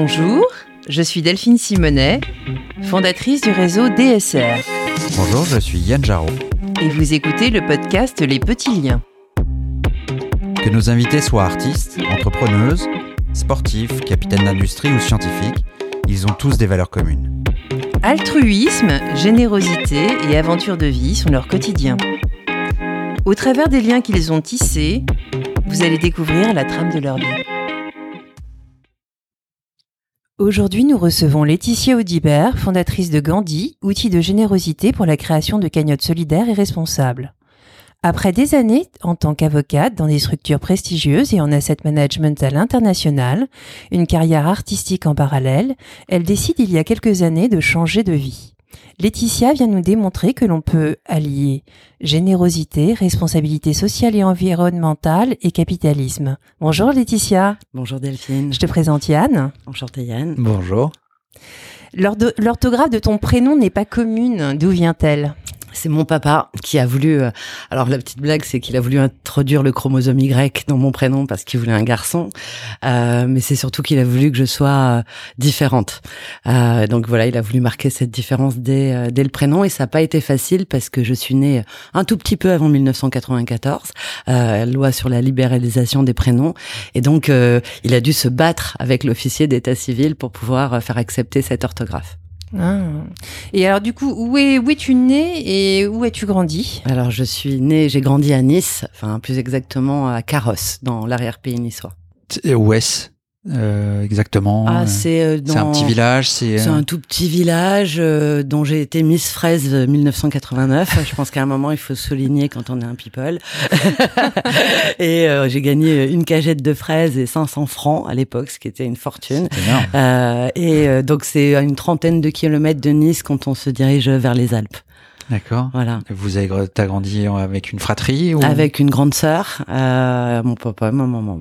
Bonjour, je suis Delphine Simonet, fondatrice du réseau DSR. Bonjour, je suis Yann Jarot. Et vous écoutez le podcast Les Petits Liens. Que nos invités soient artistes, entrepreneuses, sportifs, capitaines d'industrie ou scientifiques, ils ont tous des valeurs communes. Altruisme, générosité et aventure de vie sont leur quotidien. Au travers des liens qu'ils ont tissés, vous allez découvrir la trame de leur vie. Aujourd'hui, nous recevons Laetitia Audibert, fondatrice de Gandhi, outil de générosité pour la création de cagnottes solidaires et responsables. Après des années en tant qu'avocate dans des structures prestigieuses et en asset management à l'international, une carrière artistique en parallèle, elle décide il y a quelques années de changer de vie. Laetitia vient nous démontrer que l'on peut allier générosité, responsabilité sociale et environnementale et capitalisme. Bonjour Laetitia. Bonjour Delphine. Je te présente Yann. Enchanté Yann. Bonjour. L'orthographe de ton prénom n'est pas commune. D'où vient-elle? C'est mon papa qui a voulu. Euh, alors la petite blague, c'est qu'il a voulu introduire le chromosome Y dans mon prénom parce qu'il voulait un garçon. Euh, mais c'est surtout qu'il a voulu que je sois euh, différente. Euh, donc voilà, il a voulu marquer cette différence dès, euh, dès le prénom et ça n'a pas été facile parce que je suis née un tout petit peu avant 1994, loi sur la libéralisation des prénoms. Et donc il a dû se battre avec l'officier d'état civil pour pouvoir faire accepter cette orthographe. Ah. Et alors du coup, où, es, où es-tu né et où es-tu grandi? Alors je suis né, j'ai grandi à Nice, enfin plus exactement à Carrosse, dans l'arrière-pays niçois. Où est-ce? Euh, exactement. Ah, c'est euh, un petit village c'est un tout petit village euh, dont j'ai été Miss Fraise 1989 je pense qu'à un moment il faut souligner quand on est un people. Et j'ai gagné une cagette de fraises et 500 francs à l'époque ce qui était une fortune. Et donc c'est une trentaine de kilomètres de Nice quand on se dirige vers les Alpes. D'accord. Voilà. Vous avez as grandi avec une fratrie ou... Avec une grande sœur, mon papa, ma maman.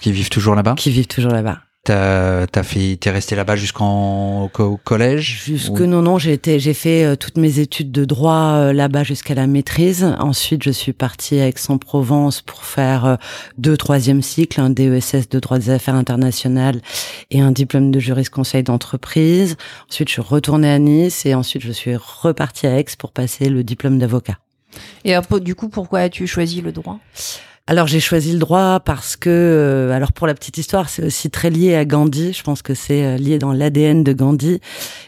Qui vivent toujours là-bas Qui vivent toujours là-bas. T'as as fait, t'es resté là-bas jusqu'en au collège Jusque non non, j'ai été, j'ai fait euh, toutes mes études de droit euh, là-bas jusqu'à la maîtrise. Ensuite, je suis partie à Aix-en-Provence pour faire euh, deux troisième cycles, un DESS de droit des affaires internationales et un diplôme de juriste conseil d'entreprise. Ensuite, je suis retournée à Nice et ensuite je suis repartie à Aix pour passer le diplôme d'avocat. Et du coup, pourquoi as-tu choisi le droit? Alors j'ai choisi le droit parce que, euh, alors pour la petite histoire, c'est aussi très lié à Gandhi. Je pense que c'est euh, lié dans l'ADN de Gandhi.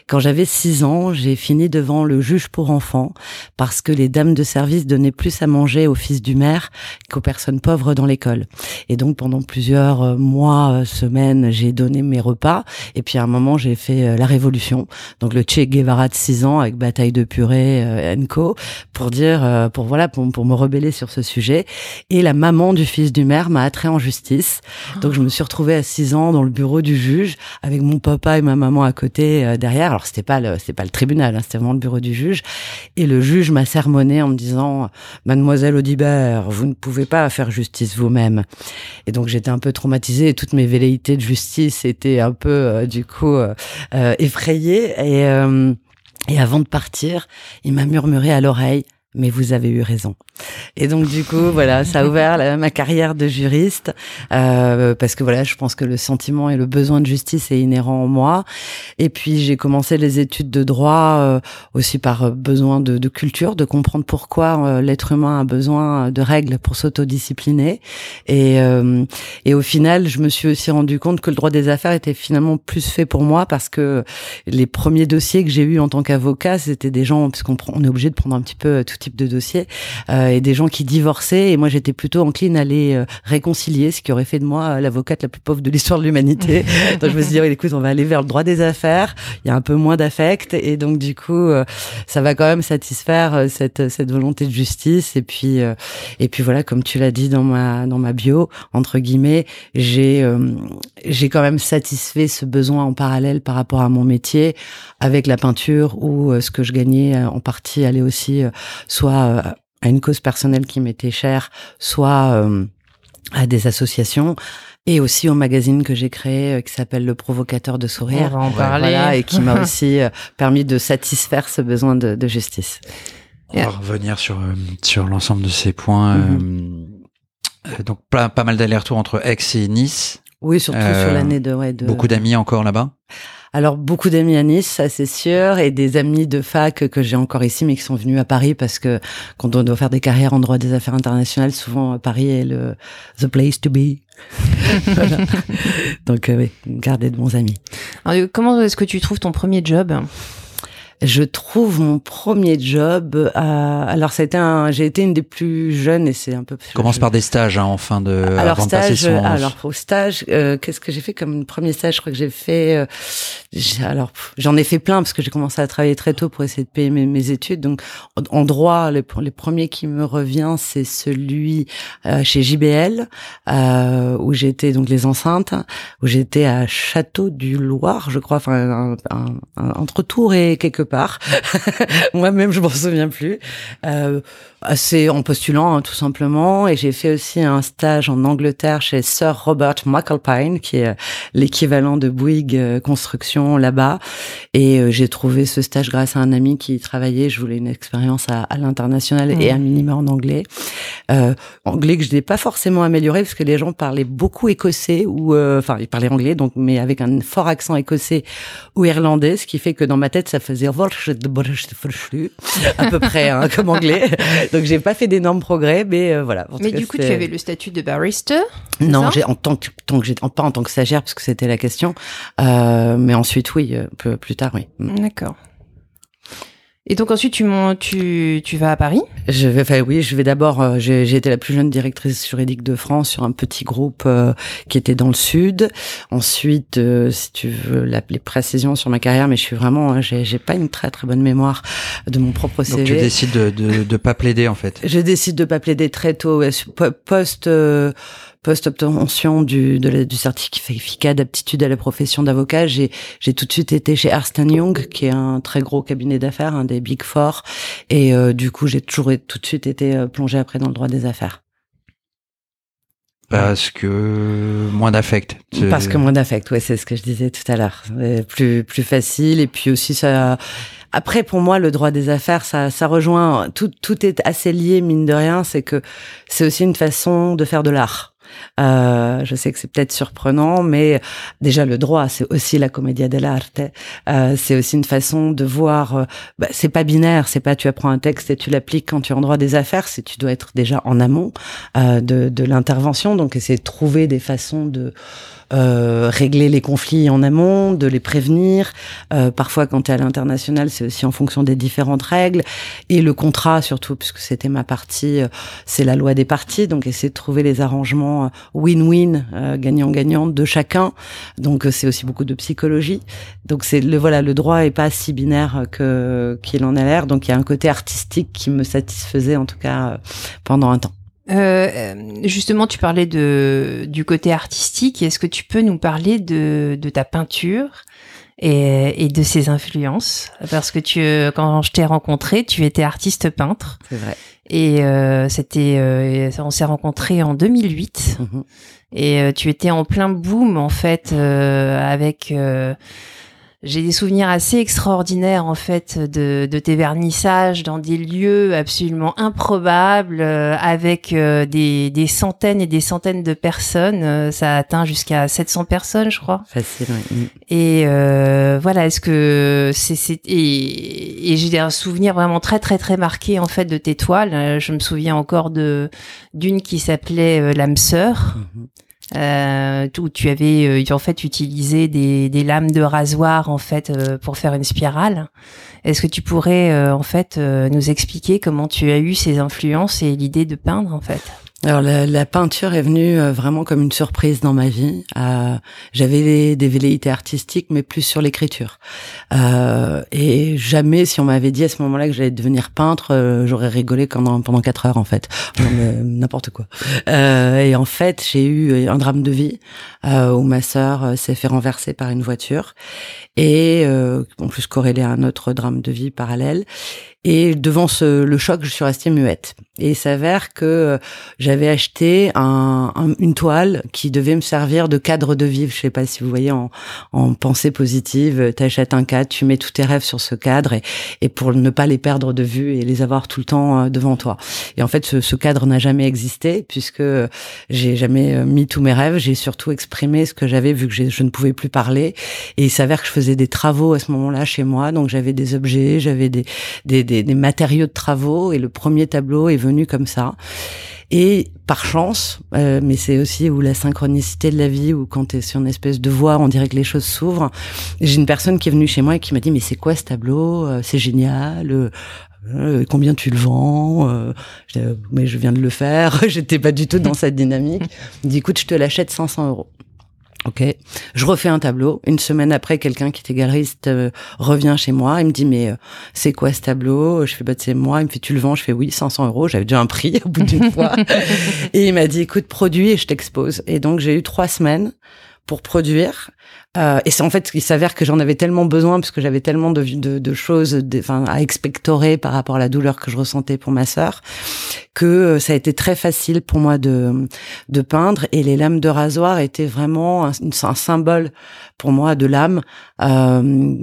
Quand j'avais six ans, j'ai fini devant le juge pour enfants parce que les dames de service donnaient plus à manger aux fils du maire qu'aux personnes pauvres dans l'école. Et donc pendant plusieurs euh, mois, semaines, j'ai donné mes repas. Et puis à un moment, j'ai fait la révolution. Donc le Che Guevara de six ans avec bataille de purée, euh, co, pour dire, pour voilà, pour, pour me rebeller sur ce sujet. Et la maman du fils du maire m'a attrait en justice. Donc je me suis retrouvée à 6 ans dans le bureau du juge avec mon papa et ma maman à côté euh, derrière. Alors c'était pas le c'était pas le tribunal, hein, c'était vraiment le bureau du juge. Et le juge m'a sermonné en me disant "Mademoiselle Audibert, vous ne pouvez pas faire justice vous-même." Et donc j'étais un peu traumatisée et toutes mes velléités de justice étaient un peu euh, du coup euh, effrayées et et avant de partir, il m'a murmuré à l'oreille mais vous avez eu raison. Et donc du coup, voilà, ça a ouvert ma carrière de juriste euh, parce que voilà, je pense que le sentiment et le besoin de justice est inhérent en moi. Et puis j'ai commencé les études de droit euh, aussi par euh, besoin de, de, culture, de comprendre pourquoi euh, l'être humain a besoin de règles pour s'autodiscipliner. Et euh, et au final, je me suis aussi rendu compte que le droit des affaires était finalement plus fait pour moi parce que les premiers dossiers que j'ai eus en tant qu'avocat, c'était des gens parce qu'on on est obligé de prendre un petit peu tout type de dossier euh, et des gens qui divorçaient et moi j'étais plutôt encline à les euh, réconcilier ce qui aurait fait de moi euh, l'avocate la plus pauvre de l'histoire de l'humanité. Donc je me suis dit écoute on va aller vers le droit des affaires il y a un peu moins d'affect et donc du coup ça va quand même satisfaire cette cette volonté de justice. Et puis et puis voilà comme tu l'as dit dans ma dans ma bio entre guillemets j'ai j'ai quand même satisfait ce besoin en parallèle par rapport à mon métier avec la peinture où ce que je gagnais en partie allait aussi soit euh, à une cause personnelle qui m'était chère, soit euh, à des associations et aussi au magazine que j'ai créé euh, qui s'appelle Le Provocateur de sourire. On va en parler. et qui m'a aussi permis de satisfaire ce besoin de, de justice. On va revenir sur, sur l'ensemble de ces points. Mm-hmm. donc, pas, pas mal d'allers-retours entre Aix et Nice. Oui, surtout Euh, sur l'année de, ouais, de. Beaucoup d'amis encore là-bas Alors beaucoup d'amis à Nice, ça c'est sûr, et des amis de fac que j'ai encore ici, mais qui sont venus à Paris parce que quand on doit faire des carrières en droit des affaires internationales, souvent Paris est le the place to be. Voilà. Donc euh, oui, garder de bons amis. Alors, euh, comment est-ce que tu trouves ton premier job? Je trouve mon premier job. euh, alors ça a été un, j'ai été une des plus jeunes et c'est un peu. Commence je- par des stages hein, en fin de alors avant de stage, son alors au stage, euh, qu'est-ce que j'ai fait comme premier stage? Je crois que j'ai fait. euh, j'ai- alors j'en ai fait plein parce que j'ai commencé à travailler très tôt pour essayer de payer mes, mes études. Donc en- en droit, les, les premiers qui me revient, c'est celui euh, chez JBL euh, où j'étais donc les enceintes, où j'étais à Château du Loir, je crois, enfin un, un- un- entre Tours et quelque part. Moi-même, je m'en souviens plus. Euh, assez en postulant hein, tout simplement. Et j'ai fait aussi un stage en Angleterre chez Sir Robert McAlpine qui est euh, l'équivalent de Bouygues euh, Construction là-bas. Et euh, j'ai trouvé ce stage grâce à un ami qui y travaillait. Je voulais une expérience à, à l'international et un minima en anglais. Euh, anglais que je n'ai pas forcément amélioré parce que les gens parlaient beaucoup écossais ou euh, enfin ils parlaient anglais donc mais avec un fort accent écossais ou irlandais ce qui fait que dans ma tête ça faisait à peu près hein, comme anglais donc j'ai pas fait d'énormes progrès, mais euh, voilà. En Mais cas, du coup, tu avais le statut de barrister c'est non, j'ai en tant que, tant que j'ai pas en tant que stagiaire parce que c'était la question, euh, mais ensuite oui, euh, peu plus tard oui. Mm. D'accord. Et donc ensuite, tu, tu, tu vas à Paris Je vais, enfin oui, je vais d'abord. euh, j'ai j'ai été la plus jeune directrice juridique de France sur un petit groupe euh, qui était dans le sud. Ensuite, euh, si tu veux la- les précisions sur ma carrière, mais je suis vraiment, hein, j'ai j'ai pas une très très bonne mémoire de mon propre Donc CV. tu décides de, de, de pas plaider en fait. Je décide de pas plaider très tôt, ouais, post euh, post obtention du du certificat d'aptitude à la profession d'avocat. J'ai j'ai tout de suite été chez Ernst Young, qui est un très gros cabinet d'affaires, un des big four, et euh, du coup j'ai toujours tout de suite été euh, plongée après dans le droit des affaires. Parce que moins d'affect. Parce que moins d'affect, ouais, c'est ce que je disais tout à l'heure. Euh, Plus plus facile et puis aussi ça. Après, pour moi, le droit des affaires, ça, ça rejoint tout. Tout est assez lié, mine de rien. C'est que c'est aussi une façon de faire de l'art. Euh, je sais que c'est peut-être surprenant, mais déjà le droit, c'est aussi la commedia dell'arte. Euh, c'est aussi une façon de voir. euh, bah, c'est pas binaire, c'est pas tu apprends un texte et tu l'appliques quand tu es en droit des affaires. C'est tu dois être déjà en amont euh, de, de l'intervention, donc de trouver des façons de euh, régler les conflits en amont, de les prévenir. Euh, parfois, quand tu es à l'international, c'est aussi en fonction des différentes règles. Et le contrat, surtout, puisque c'était ma partie, euh, c'est la loi des parties. Donc, essayer de trouver les arrangements euh, win-win, gagnant-gagnant de chacun. Donc, c'est aussi beaucoup de psychologie. Donc, c'est le voilà, le droit est pas si binaire que qu'il en a l'air. Donc, il y a un côté artistique qui me satisfaisait, en tout cas, pendant un temps. Euh, justement, tu parlais de, du côté artistique. Est-ce que tu peux nous parler de, de ta peinture et, et de ses influences? Parce que tu, quand je t'ai rencontré, tu étais artiste peintre C'est vrai. et euh, c'était, euh, on s'est rencontrés en 2008 Mhm. et euh, tu étais en plein boom en fait euh, avec. J'ai des souvenirs assez extraordinaires en fait de, de tes vernissages dans des lieux absolument improbables euh, avec euh, des, des centaines et des centaines de personnes. Euh, ça a atteint jusqu'à 700 personnes, je crois. Facile. oui. Mm. Et euh, voilà, est-ce que c'est et, et j'ai un souvenir vraiment très très très marqué en fait de tes toiles. Euh, Je me souviens encore de d'une qui s'appelait euh, l'âme sœur. Euh, où tu avais euh, en fait utilisé des, des lames de rasoir en fait euh, pour faire une spirale. Est-ce que tu pourrais euh, en fait euh, nous expliquer comment tu as eu ces influences et l'idée de peindre en fait? Alors la, la peinture est venue euh, vraiment comme une surprise dans ma vie. Euh, J'avais des velléités artistiques, mais plus sur l'écriture. Euh, et jamais, si on m'avait dit à ce moment-là que j'allais devenir peintre, euh, j'aurais rigolé pendant pendant quatre heures en fait. N'importe quoi. Et en fait, j'ai eu un drame de vie où ma sœur s'est fait renverser par une voiture et en plus corrélé à un autre drame de vie parallèle. Et devant ce, le choc, je suis restée muette. Et il s'avère que j'avais j'avais acheté un, une toile qui devait me servir de cadre de vivre. Je sais pas si vous voyez en, en pensée positive, tu achètes un cadre, tu mets tous tes rêves sur ce cadre et, et pour ne pas les perdre de vue et les avoir tout le temps devant toi. Et en fait, ce, ce cadre n'a jamais existé puisque j'ai jamais mis tous mes rêves. J'ai surtout exprimé ce que j'avais vu que je ne pouvais plus parler. Et il s'avère que je faisais des travaux à ce moment-là chez moi, donc j'avais des objets, j'avais des, des, des matériaux de travaux et le premier tableau est venu comme ça. Et par chance, euh, mais c'est aussi où la synchronicité de la vie, où quand tu es sur une espèce de voie, on dirait que les choses s'ouvrent. J'ai une personne qui est venue chez moi et qui m'a dit mais c'est quoi ce tableau? Euh, C'est génial. Euh, combien tu le vends? Euh, Mais je viens de le faire. J'étais pas du tout dans cette dynamique. Dit écoute, je te l'achète 500 euros. Ok, je refais un tableau. Une semaine après, quelqu'un qui était galeriste euh, revient chez moi. Il me dit mais euh, c'est quoi ce tableau? Je fais bah c'est moi. Il me fait tu le vends? Je fais oui 500 euros. J'avais déjà un prix au bout d'une fois. et il m'a dit écoute produis et je t'expose. Et donc j'ai eu trois semaines pour produire. Euh, et c'est en fait, il s'avère que j'en avais tellement besoin parce que j'avais tellement de, choses, à expectorer par rapport à la douleur que je ressentais pour ma sœur, que euh, ça a été très facile pour moi de peindre. Et les lames de rasoir étaient vraiment un, symbole pour moi de l'âme euh,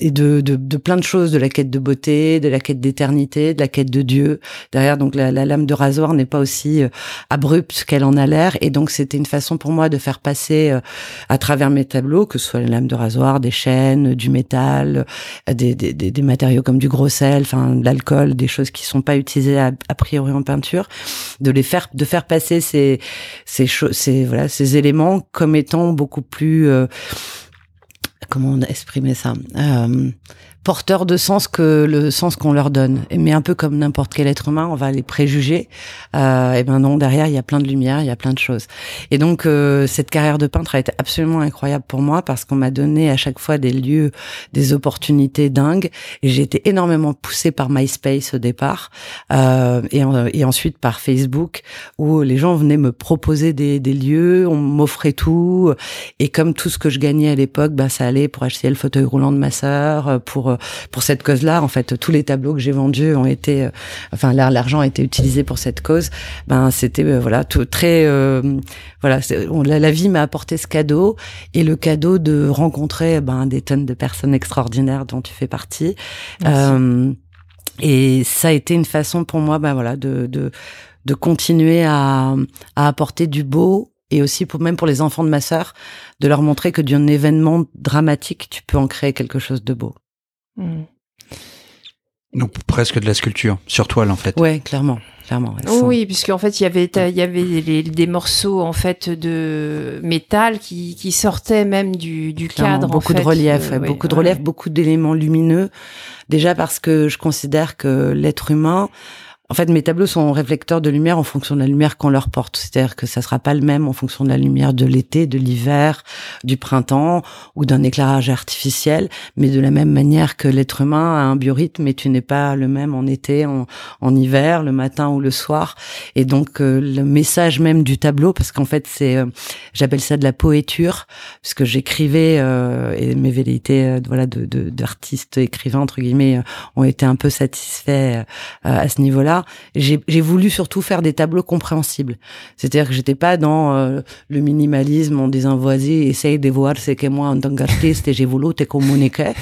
et de, plein de choses, de la quête de beauté, de la quête d'éternité, de la quête de Dieu. Derrière, donc la, la lame de rasoir n'est pas aussi abrupte qu'elle en a l'air. Et donc c'était une façon pour moi de faire passer à travers mes tableaux, que ce soit les lames de rasoir, des chaînes, du métal, des, des, matériaux comme du gros sel, enfin de l'alcool, des choses qui sont pas utilisées a, priori en peinture, de les faire, de faire passer ces ces ces voilà ces éléments comme étant beaucoup plus comment on a exprimé ça? Euh, porteurs de sens que le sens qu'on leur donne. Mais un peu comme n'importe quel être humain, on va les préjuger. Euh, et ben non, derrière, il y a plein de lumière, il y a plein de choses. Et donc, euh, cette carrière de peintre a été absolument incroyable pour moi parce qu'on m'a donné à chaque fois des lieux, des opportunités dingues. Et j'ai été énormément poussée par MySpace au départ euh, et, ensuite par Facebook où les gens venaient me proposer des, lieux, on m'offrait tout. Et comme tout ce que je gagnais à l'époque, bah, ça allait pour acheter le fauteuil roulant de ma sœur, pour pour cette cause-là. En fait, tous les tableaux que j'ai vendus ont été, euh, enfin, l'argent a été utilisé pour cette cause. Ben, c'était euh, voilà tout très, euh, voilà, la, la, vie m'a apporté ce cadeau et le cadeau de rencontrer ben des tonnes de personnes extraordinaires dont tu fais partie. et ça a été une façon pour moi, ben voilà, de de, de continuer à, à apporter du beau et aussi pour même pour les enfants de ma sœur, de leur montrer que d'un événement dramatique, tu peux en créer quelque chose de beau. Mm. Donc presque de la sculpture sur toile en fait. Ouais, clairement. Clairement, oui, puisqu'en fait il y avait il y avait des morceaux en fait de métal qui, qui sortaient même du, du cadre. Beaucoup de relief, euh, beaucoup de relief, beaucoup d'éléments lumineux. Déjà parce que je considère que l'être humain en fait, mes tableaux sont réflecteurs de lumière en fonction de la lumière qu'on leur porte. C'est-à-dire que ça sera pas le même en fonction de la lumière de l'été, de l'hiver, du printemps ou d'un éclairage artificiel, mais de la même manière que l'être humain a un biorhythme et tu n'es pas le même en été, en, hiver, le matin ou le soir. Et donc, euh, le message même du tableau, parce qu'en fait, c'est, euh, j'appelle ça de la poéture, puisque j'écrivais euh, et mes velléités, voilà, de, d'artistes écrivains, entre guillemets, ont été un peu satisfaits à ce niveau-là j'ai voulu surtout faire des tableaux compréhensibles. C'est-à-dire que j'étais pas dans euh, le minimalisme en disant essaye de voir ce que moi en tant qu'artiste j'ai voulu te communiquer.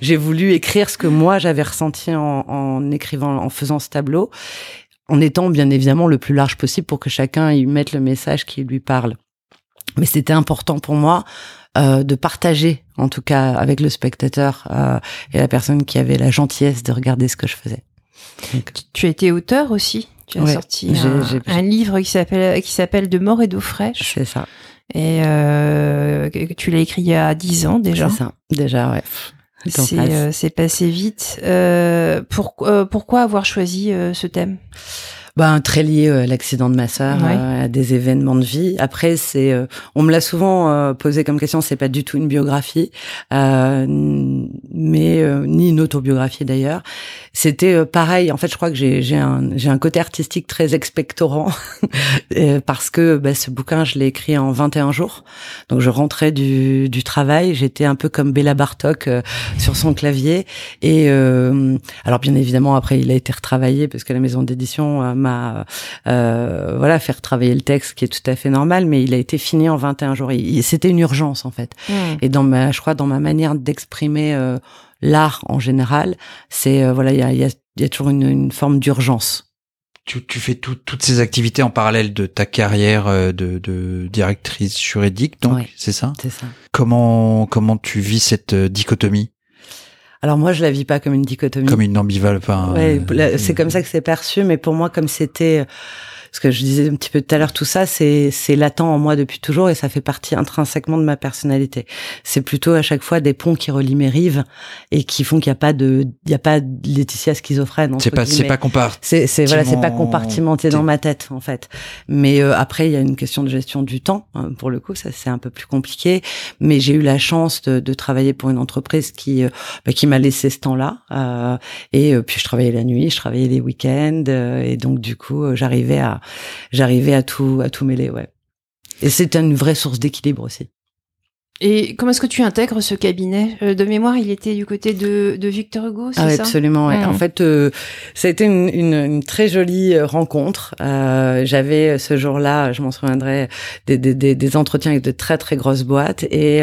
j'ai voulu écrire ce que moi j'avais ressenti en, en écrivant, en faisant ce tableau, en étant bien évidemment le plus large possible pour que chacun y mette le message qui lui parle. Mais c'était important pour moi euh, de partager, en tout cas avec le spectateur euh, et la personne qui avait la gentillesse de regarder ce que je faisais. Tu as été auteur aussi. Tu as sorti un, livre qui s'appelle qui s'appelle De mort et d'eau fraîche. C'est ça. Et euh, tu l'as écrit il y a dix ans déjà. C'est ça. Déjà, ouais. C'est euh, passé vite. Euh, pour, euh, pourquoi avoir choisi euh, ce thème? Ben très lié à l'accident de ma sœur, à des événements de vie. Après, c'est, on me l'a souvent posé comme question. C'est pas du tout une biographie, mais ni une autobiographie d'ailleurs c'était euh, pareil. En fait, je crois que j'ai un j'ai un côté artistique très expectorant euh, parce que bah, ce bouquin, je l'ai écrit en 21 jours. Donc je rentrais du du travail, j'étais un peu comme Béla Bartok euh, sur son clavier et alors bien évidemment après il a été retravaillé parce que la maison d'édition m'a voilà faire travailler le texte, qui est tout à fait normal, mais il a été fini en 21 jours. C'était une urgence en fait. Mmh. Et dans ma, je crois, dans ma manière d'exprimer l'art en général, c'est voilà, il y a, y, a, y a toujours une, une forme d'urgence tu, tu fais toutes ces activités en parallèle de ta carrière euh, de, de directrice juridique, donc c'est ça? C'est ça. Comment comment tu vis cette euh, dichotomie? Alors moi, je la vis pas comme une dichotomie. Comme une ambivalence. ouais, c'est comme ça que c'est perçu, mais pour moi, comme c'était ce que je disais un petit peu tout à l'heure, tout ça, c'est c'est latent en moi depuis toujours et ça fait partie intrinsèquement de ma personnalité. C'est plutôt à chaque fois des ponts qui relient mes rives et qui font qu'il n'y a pas de il y a pas de Laetitia schizophrène. C'est pas c'est pas compart. C'est c'est voilà, c'est pas compartimenté dans ma tête en fait. Mais euh, après, il y a une question de gestion du temps. Hein, pour le coup, ça c'est un peu plus compliqué. Mais j'ai eu la chance de, de travailler pour une entreprise qui euh, bah, qui m'a laissé ce temps-là. Euh, et puis je travaillais la nuit, je travaillais les week-ends et donc du coup, j'arrivais à j'arrivais à tout, à tout mêler, ouais. Et c'était une vraie source d'équilibre aussi. Et comment est-ce que tu intègres ce cabinet? Euh, De mémoire, il était du côté de, de Victor Hugo, c'est ah, ça? Absolument. Ouais. En fait, euh, ça a été une, une, une très jolie euh, rencontre. Euh, J'avais ce jour-là, je m'en souviendrai, des, des, des, entretiens avec de très très grosses boîtes. Et,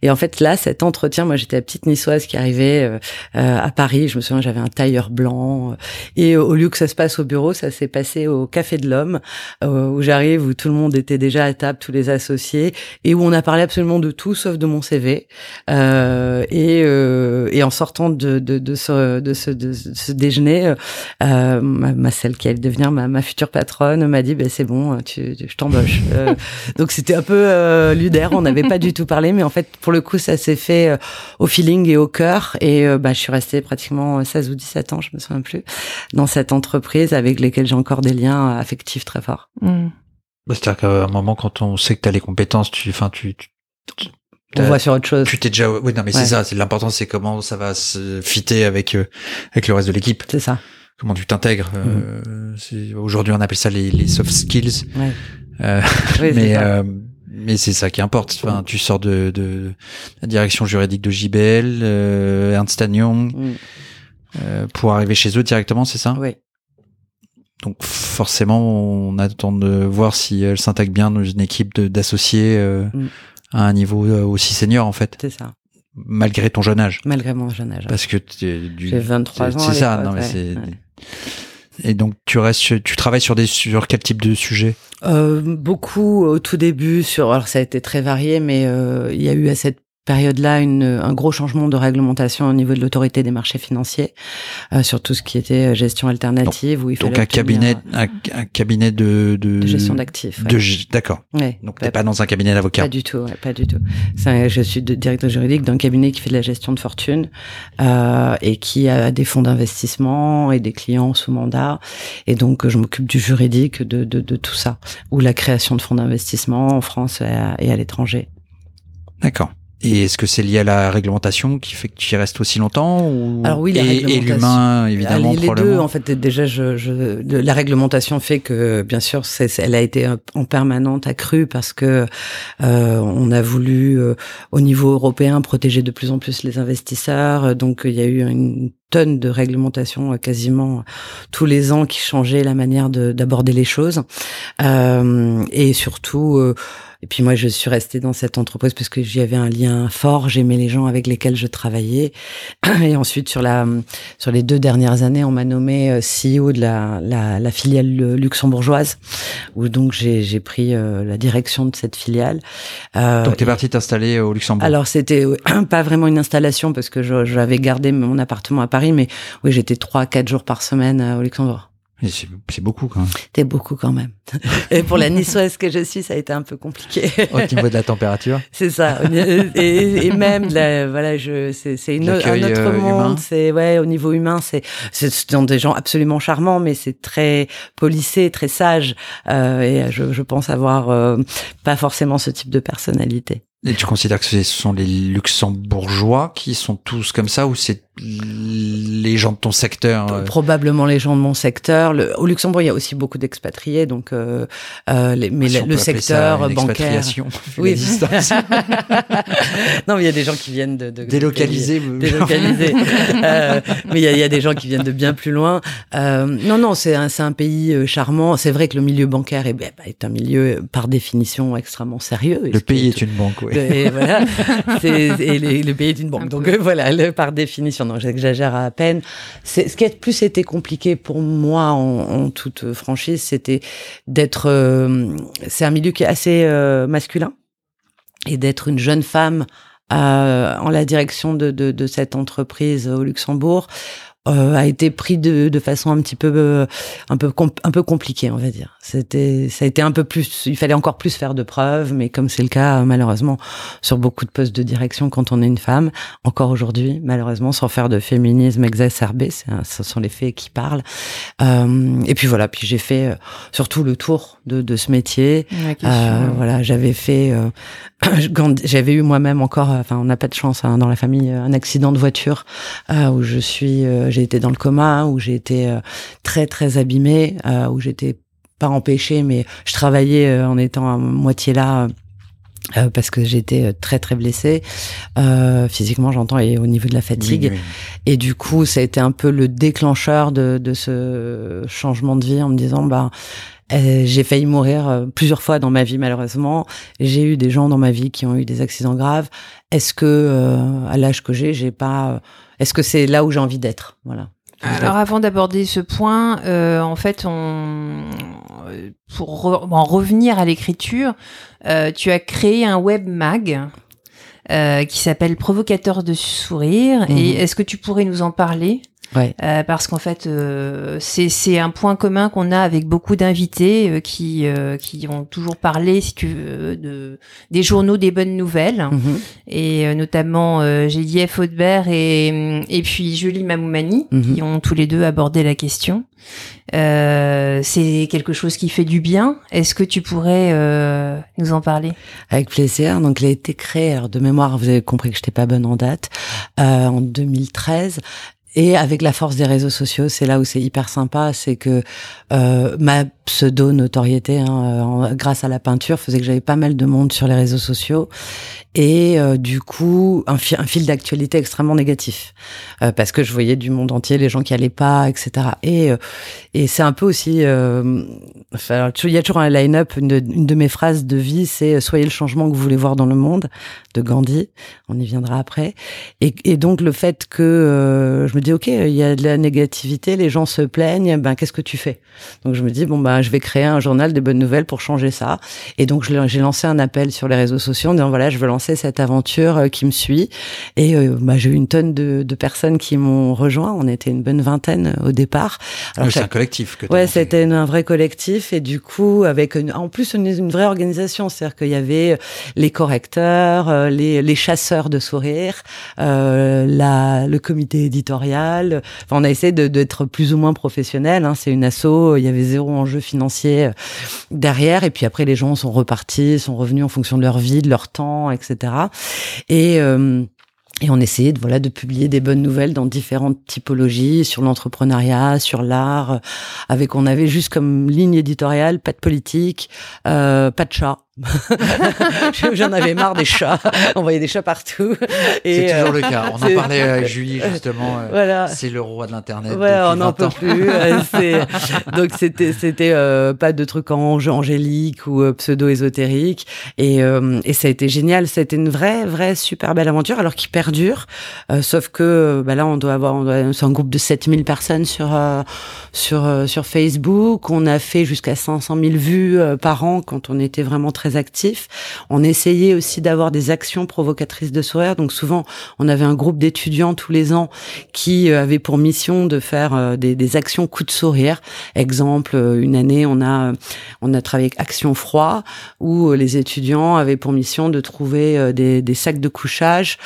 et en fait, là, cet entretien, moi, j'étais la petite niçoise qui arrivait à Paris. Je me souviens, j'avais un tailleur blanc. Et au lieu que ça se passe au bureau, ça s'est passé au Café de l'Homme, où j'arrive, où tout le monde était déjà à table, tous les associés, et où on a parlé absolument de tout sauf de mon CV. Euh, et, euh, et en sortant de, de, de, ce, de, ce, de ce déjeuner, euh, ma, celle qui allait devenir ma, ma future patronne m'a dit ben c'est bon, tu, je t'embauche. Euh, donc c'était un peu euh, ludaire, on n'avait pas du tout parlé, mais en fait pour le coup ça s'est fait euh, au feeling et au cœur. Et bah, je suis restée pratiquement 16 ou 17 ans, je me souviens plus, dans cette entreprise avec lesquelles j'ai encore des liens affectifs très forts. Mmh. Bah, C'est-à-dire qu'à un moment, quand on sait que tu as les compétences, tu, enfin, tu, tu, on voit sur autre chose. Tu t'es déjà, oui, non, mais c'est ça. C'est l'important, c'est comment ça va se fitter avec euh, avec le reste de l'équipe. C'est ça. Comment tu t'intègres. Euh, mm. Aujourd'hui, on appelle ça les, les soft skills. Ouais. Euh, mais euh, mais c'est ça qui importe. Enfin, tu sors de, de la direction juridique de JBL, euh, Ernst Young, mm. euh, pour arriver chez eux directement, c'est ça? Oui. Donc forcément, on attend de voir si elle s'intègre bien dans une équipe d'associés. Mm à un niveau euh, aussi senior en fait. C'est ça. Malgré ton jeune âge. Malgré mon jeune âge. Parce que du... j'ai 23 ans. C'est ça. Non mais c'est. Et donc tu restes, tu travailles sur des sur quel type de sujet? Euh, Beaucoup au tout début sur. Alors ça a été très varié, mais euh, il y a eu à cette période-là un gros changement de réglementation au niveau de l'autorité des marchés financiers euh, sur tout ce qui était euh, gestion alternative. Donc, où il donc un cabinet, un, cabinet de, de, de gestion d'actifs. D'accord. Ouais, donc t'es pas dans un cabinet d'avocat. Pas du tout, ouais, pas du tout. je suis directeur juridique d'un cabinet qui fait de la gestion de fortune euh, et qui a des fonds d'investissement et des clients sous mandat. Et donc je m'occupe du juridique de, tout ça, ou la création de fonds d'investissement en France et à, à l'étranger. D'accord. Et est-ce que c'est lié à la réglementation qui fait que tu y restes aussi longtemps ou Alors oui, la et, et l'humain évidemment. Les, deux, en fait, déjà, je, je, la réglementation fait que, bien sûr, c'est, elle a été en permanente accrue parce que euh, on a voulu, euh, au niveau européen, protéger de plus en plus les investisseurs. Donc, il y a eu une tonne de réglementation euh, quasiment tous les ans qui changeait la manière d'aborder les choses euh, et surtout euh, et puis moi, je suis restée dans cette entreprise parce que j'y avais un lien fort. J'aimais les gens avec lesquels je travaillais. Et ensuite, sur la sur les deux dernières années, on m'a nommé euh, CEO de la, la, la filiale luxembourgeoise, où donc j'ai pris euh, la direction de cette filiale. Euh, donc tu es partie t'installer au Luxembourg. Alors c'était pas vraiment une installation parce que j'avais gardé mon appartement à Paris, mais oui, j'étais trois quatre jours par semaine au Luxembourg. C'est beaucoup quand même. C'est beaucoup quand même. Et pour la niçoise que je suis, ça a été un peu compliqué. Au niveau de la température. C'est ça. Et, et même, voilà, je, c'est, c'est un autre euh, monde. C'est ouais, au niveau humain, c'est, ce sont des gens absolument charmants, mais c'est très polissé, très sage. Euh, et je, je pense avoir euh, pas forcément ce type de personnalité. Et tu considères que ce sont les luxembourgeois qui sont tous comme ça ou c'est les gens de ton secteur euh Probablement les gens de mon secteur. Le, au Luxembourg, il y a aussi beaucoup d'expatriés, donc euh, euh, les, mais le, secteur bancaire. Oui. non, mais il y a des gens qui viennent de, de délocaliser. Délocaliser. euh, mais il y, a, il y, a, des gens qui viennent de bien plus loin. Euh, non, non, c'est un, pays charmant. C'est vrai que le milieu bancaire est, bah, est un milieu par définition extrêmement sérieux. Le pays est, une banque, oui. Et voilà, et le pays est une banque. Donc voilà, le, par définition non, j'exagère à peine. Ce qui a plus été compliqué pour moi, en, toute franchise, c'était d'être. Euh, c'est un milieu qui est assez euh, masculin et d'être une jeune femme euh, en la direction de, de, de, cette entreprise au Luxembourg. Euh, a été pris de, de, façon un petit peu euh, un peu un peu compliquée on va dire. C'était ça a été un peu plus il fallait encore plus faire de preuves mais comme c'est le cas malheureusement sur beaucoup de postes de direction quand on est une femme encore aujourd'hui malheureusement sans faire de féminisme exacerbé ce sont les faits qui parlent. Euh, et puis voilà puis j'ai fait surtout le tour de, de ce métier. Voilà j'avais fait j'avais eu moi-même encore enfin on n'a pas de chance hein, dans la famille un accident de voiture où je suis j'ai été dans le coma, où j'ai été euh, très très abîmée, euh, où j'étais pas empêchée, mais je travaillais euh, en étant à moitié là. parce que j'étais très très blessée physiquement j'entends et au niveau de la fatigue et du coup ça a été un peu le déclencheur de, de ce changement de vie en me disant bah j'ai failli mourir plusieurs fois dans ma vie malheureusement. J'ai eu des gens dans ma vie qui ont eu des accidents graves. Est-ce que à l'âge que j'ai, j'ai pas est-ce que c'est là où j'ai envie d'être? Voilà. Alors avant d'aborder ce point, euh, en fait, on, pour en revenir à l'écriture, euh, tu as créé un web mag euh, qui s'appelle Provocateur de sourire. Et mhm. est-ce que tu pourrais nous en parler? Ouais. Euh, parce qu'en fait, euh, c'est un point commun qu'on a avec beaucoup d'invités euh, qui euh, qui ont toujours parlé, si tu veux, de des journaux des bonnes nouvelles, mhm. et euh, notamment Gélief Audebert et et puis Julie Mamoumani, mhm. qui ont tous les deux abordé la question. c'est quelque chose qui fait du bien. Est-ce que tu pourrais nous en parler? Avec plaisir. Donc, il a été créé. Alors, de mémoire, vous avez compris que je n'étais pas bonne en date. en 2013, et avec la force des réseaux sociaux, c'est là où c'est hyper sympa, c'est que euh, ma pseudo notoriété, hein, grâce à la peinture, faisait que j'avais pas mal de monde sur les réseaux sociaux et euh, du coup un, fil d'actualité extrêmement négatif euh, parce que je voyais du monde entier les gens qui allaient pas, etc. Et euh, et c'est un peu aussi, enfin, il y a toujours un line-up. Une, de mes phrases de vie, c'est soyez le changement que vous voulez voir dans le monde de Gandhi. On y viendra après. Et, et donc le fait que je me dis ok, il y a de la négativité, les gens se plaignent, ben qu'est-ce que tu fais? Donc je me dis bon ben je vais créer un journal des bonnes nouvelles pour changer ça. Et donc j'ai lancé un appel sur les réseaux sociaux en disant voilà je veux lancer cette aventure euh, qui me suit. Et euh, bah, j'ai eu une tonne de, de personnes qui m'ont rejoint. On était une bonne vingtaine euh, au départ. Alors, c'est un collectif. Que ouais, c'était un vrai collectif. Et du coup, avec une, en plus une, une vraie organisation, c'est-à-dire qu'il y avait les correcteurs, les, les chasseurs de sourires, euh, le comité éditorial. Enfin, on a essayé d'être plus ou moins professionnel. Hein. C'est une asso. Il y avait zéro enjeu financier derrière. Et puis après, les gens sont repartis, sont revenus en fonction de leur vie, de leur temps, etc. Et euh, et on essayait de voilà de publier des bonnes nouvelles dans différentes typologies sur l'entrepreneuriat, sur l'art, avec on avait juste comme ligne éditoriale pas de politique, euh, pas de chat. J'en avais marre des chats. On voyait des chats partout. C'est toujours le cas. On en parlait avec Julie justement. Euh, voilà. C'est le roi de l'internet. Voilà, on n'en peut plus. Donc c'était c'était euh, pas de trucs angéliques ou euh, pseudo ésotériques. Et et ça a été génial. C'était une vraie vraie super belle aventure alors qui perdure. sauf que bah là on doit avoir c'est un groupe de 7000 personnes sur sur sur Facebook. On a fait jusqu'à 500 000 vues par an quand on était vraiment très actifs. On essayait aussi d'avoir des actions provocatrices de sourire. Donc souvent, on avait un groupe d'étudiants tous les ans qui euh, avaient pour mission de faire euh, des, actions coup de sourire. Exemple, euh, une année, on a on a travaillé avec Action Froid où les étudiants avaient pour mission de trouver des, des sacs de couchage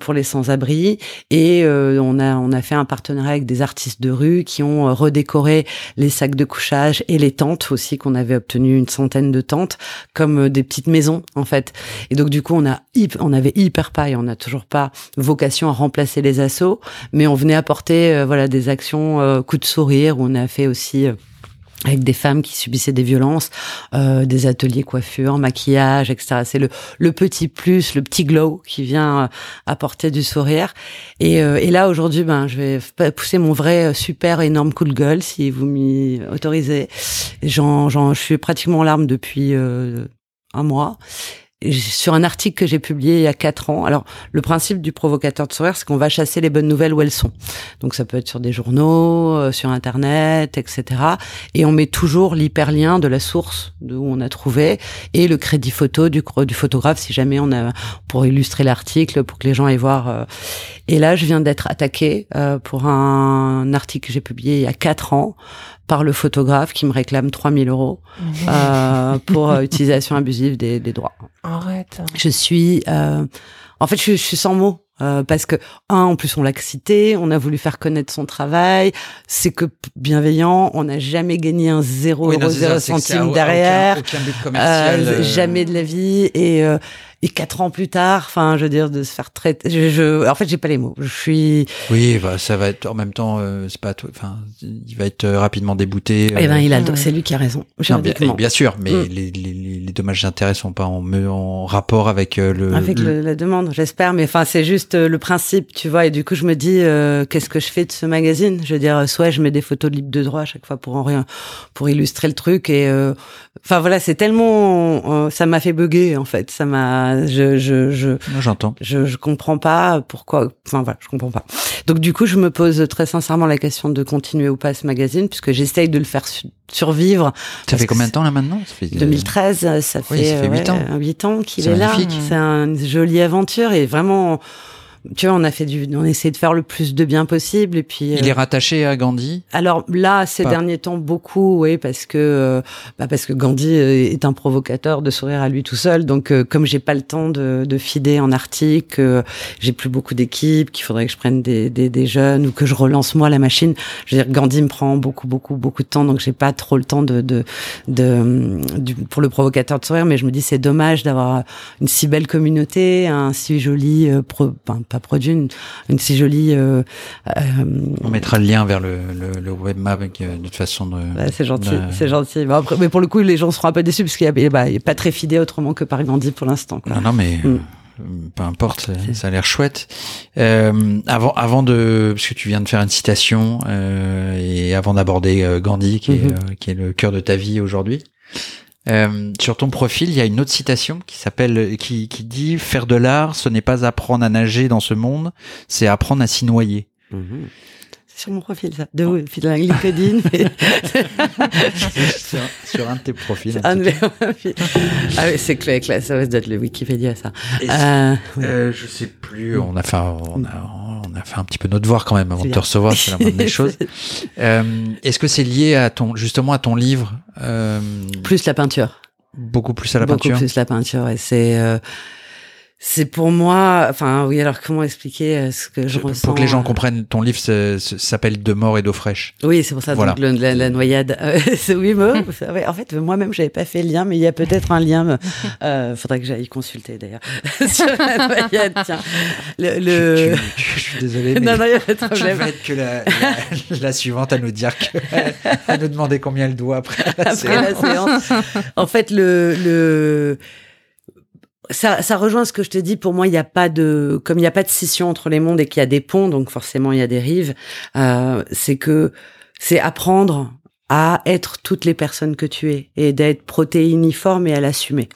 pour les sans-abri et on a on a fait un partenariat avec des artistes de rue qui ont redécoré les sacs de couchage et les tentes aussi qu'on avait obtenu une centaine de tentes comme comme des petites maisons en fait. Et donc du coup, on a on avait hyper et on n'a toujours pas vocation à remplacer les assauts, mais on venait apporter voilà des actions coup de sourire où on a fait aussi avec des femmes qui subissaient des violences, euh, des ateliers coiffure, maquillage, etc. C'est le, le petit plus, le petit glow qui vient euh, apporter du sourire. Et, euh, et là aujourd'hui, ben je vais pousser mon vrai super énorme coup de gueule si vous m'y autorisez. J'en, j'en, je suis pratiquement en larmes depuis un mois sur un article que j'ai publié il y a quatre ans. Alors, le principe du provocateur de sourire, c'est qu'on va chasser les bonnes nouvelles où elles sont. Donc, ça peut être sur des journaux, euh, sur Internet, etc. Et on met toujours l'hyperlien de la source d'où on a trouvé et le crédit photo du, du photographe si jamais on a pour illustrer l'article, pour que les gens aillent voir. Euh. Et là, je viens d'être attaquée euh, pour un article que j'ai publié il y a quatre ans par le photographe qui me réclame 3000 euros mhm. euh, pour euh, utilisation abusive des, des, droits. Arrête. Je suis, euh, en fait, je, je, suis sans mots. Euh, parce que un, en plus on l'a cité, on a voulu faire connaître son travail, c'est que bienveillant, on n'a jamais gagné un zéro euro zéro centime derrière, aucun, but commercial, euh, jamais de la vie et et quatre ans plus tard, enfin, je veux dire, de se faire traiter. Je, je, en fait, j'ai pas les mots. Je suis. Oui, bah, ça va être en même temps, euh, c'est pas toi. Enfin, il va être euh, rapidement débouté. Eh ben, il a, c'est lui qui a raison. Non, bien, bien, sûr, mais mm. les, les, les, dommages d'intérêt sont pas en, en rapport avec euh, le. Avec le, la demande, j'espère. Mais enfin, c'est juste le principe, tu vois. Et du coup, je me dis, qu'est-ce que je fais de ce magazine? Je veux dire, soit je mets des photos de libre de droit à chaque fois pour en rien, pour illustrer le truc. Et enfin voilà, c'est tellement, ça m'a fait bugger en fait. Ça m'a je, je, je, j'entends. Je, je comprends pas pourquoi. Enfin voilà, je comprends pas. Donc du coup, je me pose très sincèrement la question de continuer ou pas ce magazine, puisque j'essaye de le faire survivre. Ça fait combien de temps là maintenant? Ça fait, 2013, ça fait, 8 ans. 8 ans qu'il est, là. C'est une jolie aventure et vraiment tu vois, on a fait du, on essaie de faire le plus de bien possible et puis. Il est euh, rattaché à Gandhi? Alors là, ces derniers temps, beaucoup, oui, parce que, euh, bah parce que Gandhi euh, est un provocateur de sourire à lui tout seul. Donc, comme j'ai pas le temps de, de fider en article, j'ai plus beaucoup d'équipes, qu'il faudrait que je prenne des, des, des, jeunes ou que je relance moi la machine. Je veux dire, Gandhi me prend beaucoup, beaucoup, beaucoup de temps, donc j'ai pas trop le temps de, de, de, pour le provocateur de sourire. Mais je me dis, c'est dommage d'avoir une si belle communauté, un si joli, pro, produit une, une si jolie. Euh, euh, On mettra le lien vers le, le, le webmap euh, de toute façon. De, c'est gentil, c'est gentil. Après, mais pour le coup, les gens seront un peu déçus parce qu'il a, bah, pas très fidé autrement que par Gandhi pour l'instant. Non, non, mais. Mm. peu importe, ça a l'air chouette. Euh, avant, avant de, parce que tu viens de faire une citation euh, et avant d'aborder Gandhi, qui, est, mm-hmm. qui est le cœur de ta vie aujourd'hui, euh, sur ton profil, il y a une autre citation qui s'appelle, qui, qui dit faire de l'art, ce n'est pas apprendre à nager dans ce monde, c'est apprendre à s'y noyer. C'est sur mon profil, ça. De où de la LinkedIn. sur, sur, un de tes profils. ah oui, c'est clair, clair, ça va être le Wikipédia, ça. Euh, euh, je sais plus, on a fait, on a, on a fait un petit peu notre devoir quand même avant de te recevoir, c'est la moindre des choses. Euh, Est-ce que c'est lié à ton, justement à ton livre euh, Plus la peinture. Beaucoup plus à la peinture. Beaucoup plus la peinture. Et c'est euh, c'est pour moi, enfin oui, alors comment expliquer euh, ce que je ressens Pour que les gens comprennent, ton livre s'appelle De mort et d'eau fraîche. Oui, c'est pour ça, voilà. donc, la, noyade. Euh, oui, en fait, moi-même, j'avais pas fait le lien, mais il y a peut-être un lien. Euh, faudrait que j'aille consulter d'ailleurs sur la noyade. Tiens, le, le... Je, suis désolé, mais non, non, y a pas de problème. Je vais être que la, la, suivante à nous dire que, à nous demander combien elle doit après la, après séance. la séance. En fait, le, le ça, ça rejoint ce que je te dis. Pour moi, il n'y a pas de, comme il n'y a pas de scission entre les mondes et qu'il y a des ponts, donc forcément il y a des rives. Euh, c'est que c'est apprendre à être toutes les personnes que tu es et d'être protéiniforme et à l'assumer.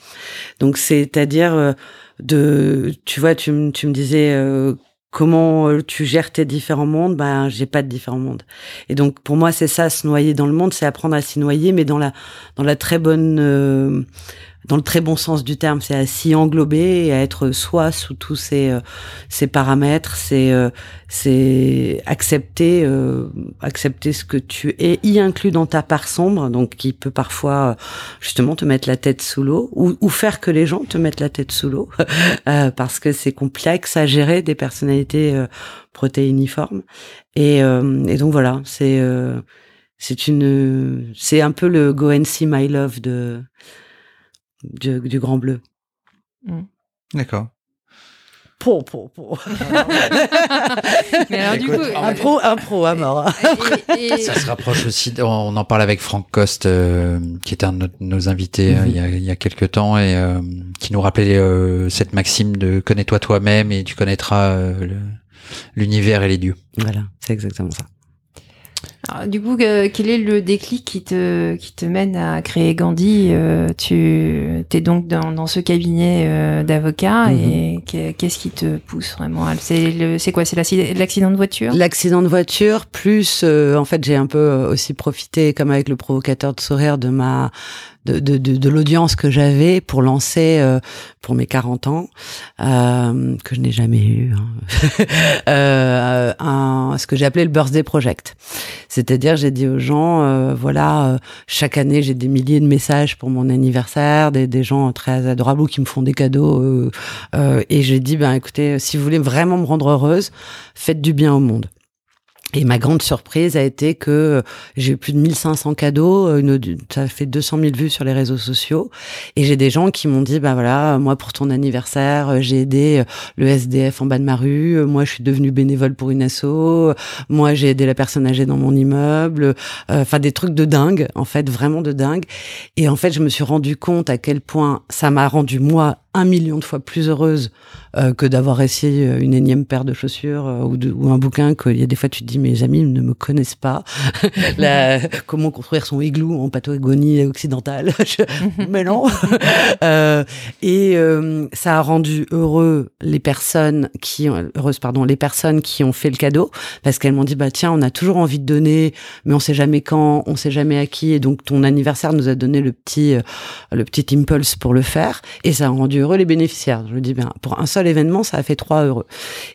Donc c'est-à-dire euh, de, tu vois, tu, tu me disais euh, comment euh, tu gères tes différents mondes. Ben j'ai pas de différents mondes. Et donc pour moi c'est ça, se noyer dans le monde, c'est apprendre à s'y noyer, mais dans la dans la très bonne dans le très bon sens du terme, c'est à s'y englober et à être soi sous tous ces, euh, ces paramètres, c'est euh, c'est accepter euh, accepter ce que tu es, y inclus dans ta part sombre, donc qui peut parfois justement te mettre la tête sous l'eau ou, ou, faire que les gens te mettent la tête sous l'eau parce que c'est complexe à gérer des personnalités protéiniformes. Et, et donc voilà, c'est c'est une c'est un peu le go and see my love de du, Grand Bleu. Mm. D'accord. Pour, pour, pour. Mais alors, du coup, un pro, un pro à mort. Ça se rapproche aussi. On en parle avec Franck Coste, euh, qui était un de nos invités euh, mhm. il, y a, il y a quelques temps et euh, qui nous rappelait cette maxime de connais-toi toi-même et tu connaîtras l'univers et les dieux. Voilà, c'est exactement ça du coup, quel est le déclic qui te, qui te mène à créer Gandhi euh, Tu es donc dans, dans ce cabinet euh, d'avocat mhm. et qu'est-ce qui te pousse vraiment C'est quoi? C'est l'accident de voiture? L'accident de voiture, plus euh, en fait j'ai un peu aussi profité, comme avec le provocateur de sourire, de ma de, de, de, l'audience que j'avais pour lancer euh, pour mes 40 ans, euh, que je n'ai jamais eu, hein. euh, un, ce que j'ai appelé le Birthday Project. C'est-à-dire, j'ai dit aux gens, euh, voilà, chaque année, j'ai des milliers de messages pour mon anniversaire, des, des gens très adorables qui me font des cadeaux. et j'ai dit, ben écoutez, si vous voulez vraiment me rendre heureuse, faites du bien au monde. Et ma grande surprise a été que j'ai eu plus de 1500 cadeaux, euh, ça fait 200 000 vues sur les réseaux sociaux. Et j'ai des gens qui m'ont dit, bah voilà, moi pour ton anniversaire, euh, j'ai aidé euh, le SDF en bas de ma rue, moi je suis devenue bénévole pour une asso, moi j'ai aidé la personne âgée dans mon immeuble, enfin des trucs de dingue, en fait, vraiment de dingue. Et en fait, je me suis rendu compte à quel point ça m'a rendu moi un million de fois plus heureuse euh, que d'avoir essayé euh, une énième paire de chaussures euh, ou, un bouquin qu'il y a des fois tu te dis mes amis ne me connaissent pas. La, comment construire son igloo en Patagonie occidentale? Mais non. Et ça a rendu heureux les personnes qui heureuses pardon les personnes qui ont fait le cadeau parce qu'elles m'ont dit bah tiens on a toujours envie de donner mais on sait jamais quand on sait jamais à qui. Et donc ton anniversaire nous a donné le petit le petit impulse pour le faire. Et ça a rendu heureux les bénéficiaires. Je dis bien, pour un seul événement, ça a fait trois heureux.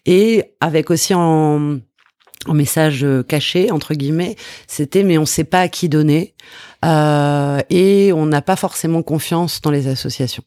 Et avec aussi en, message caché entre guillemets, c'était mais on sait pas à qui donner. Euh, et on n'a pas forcément confiance dans les associations.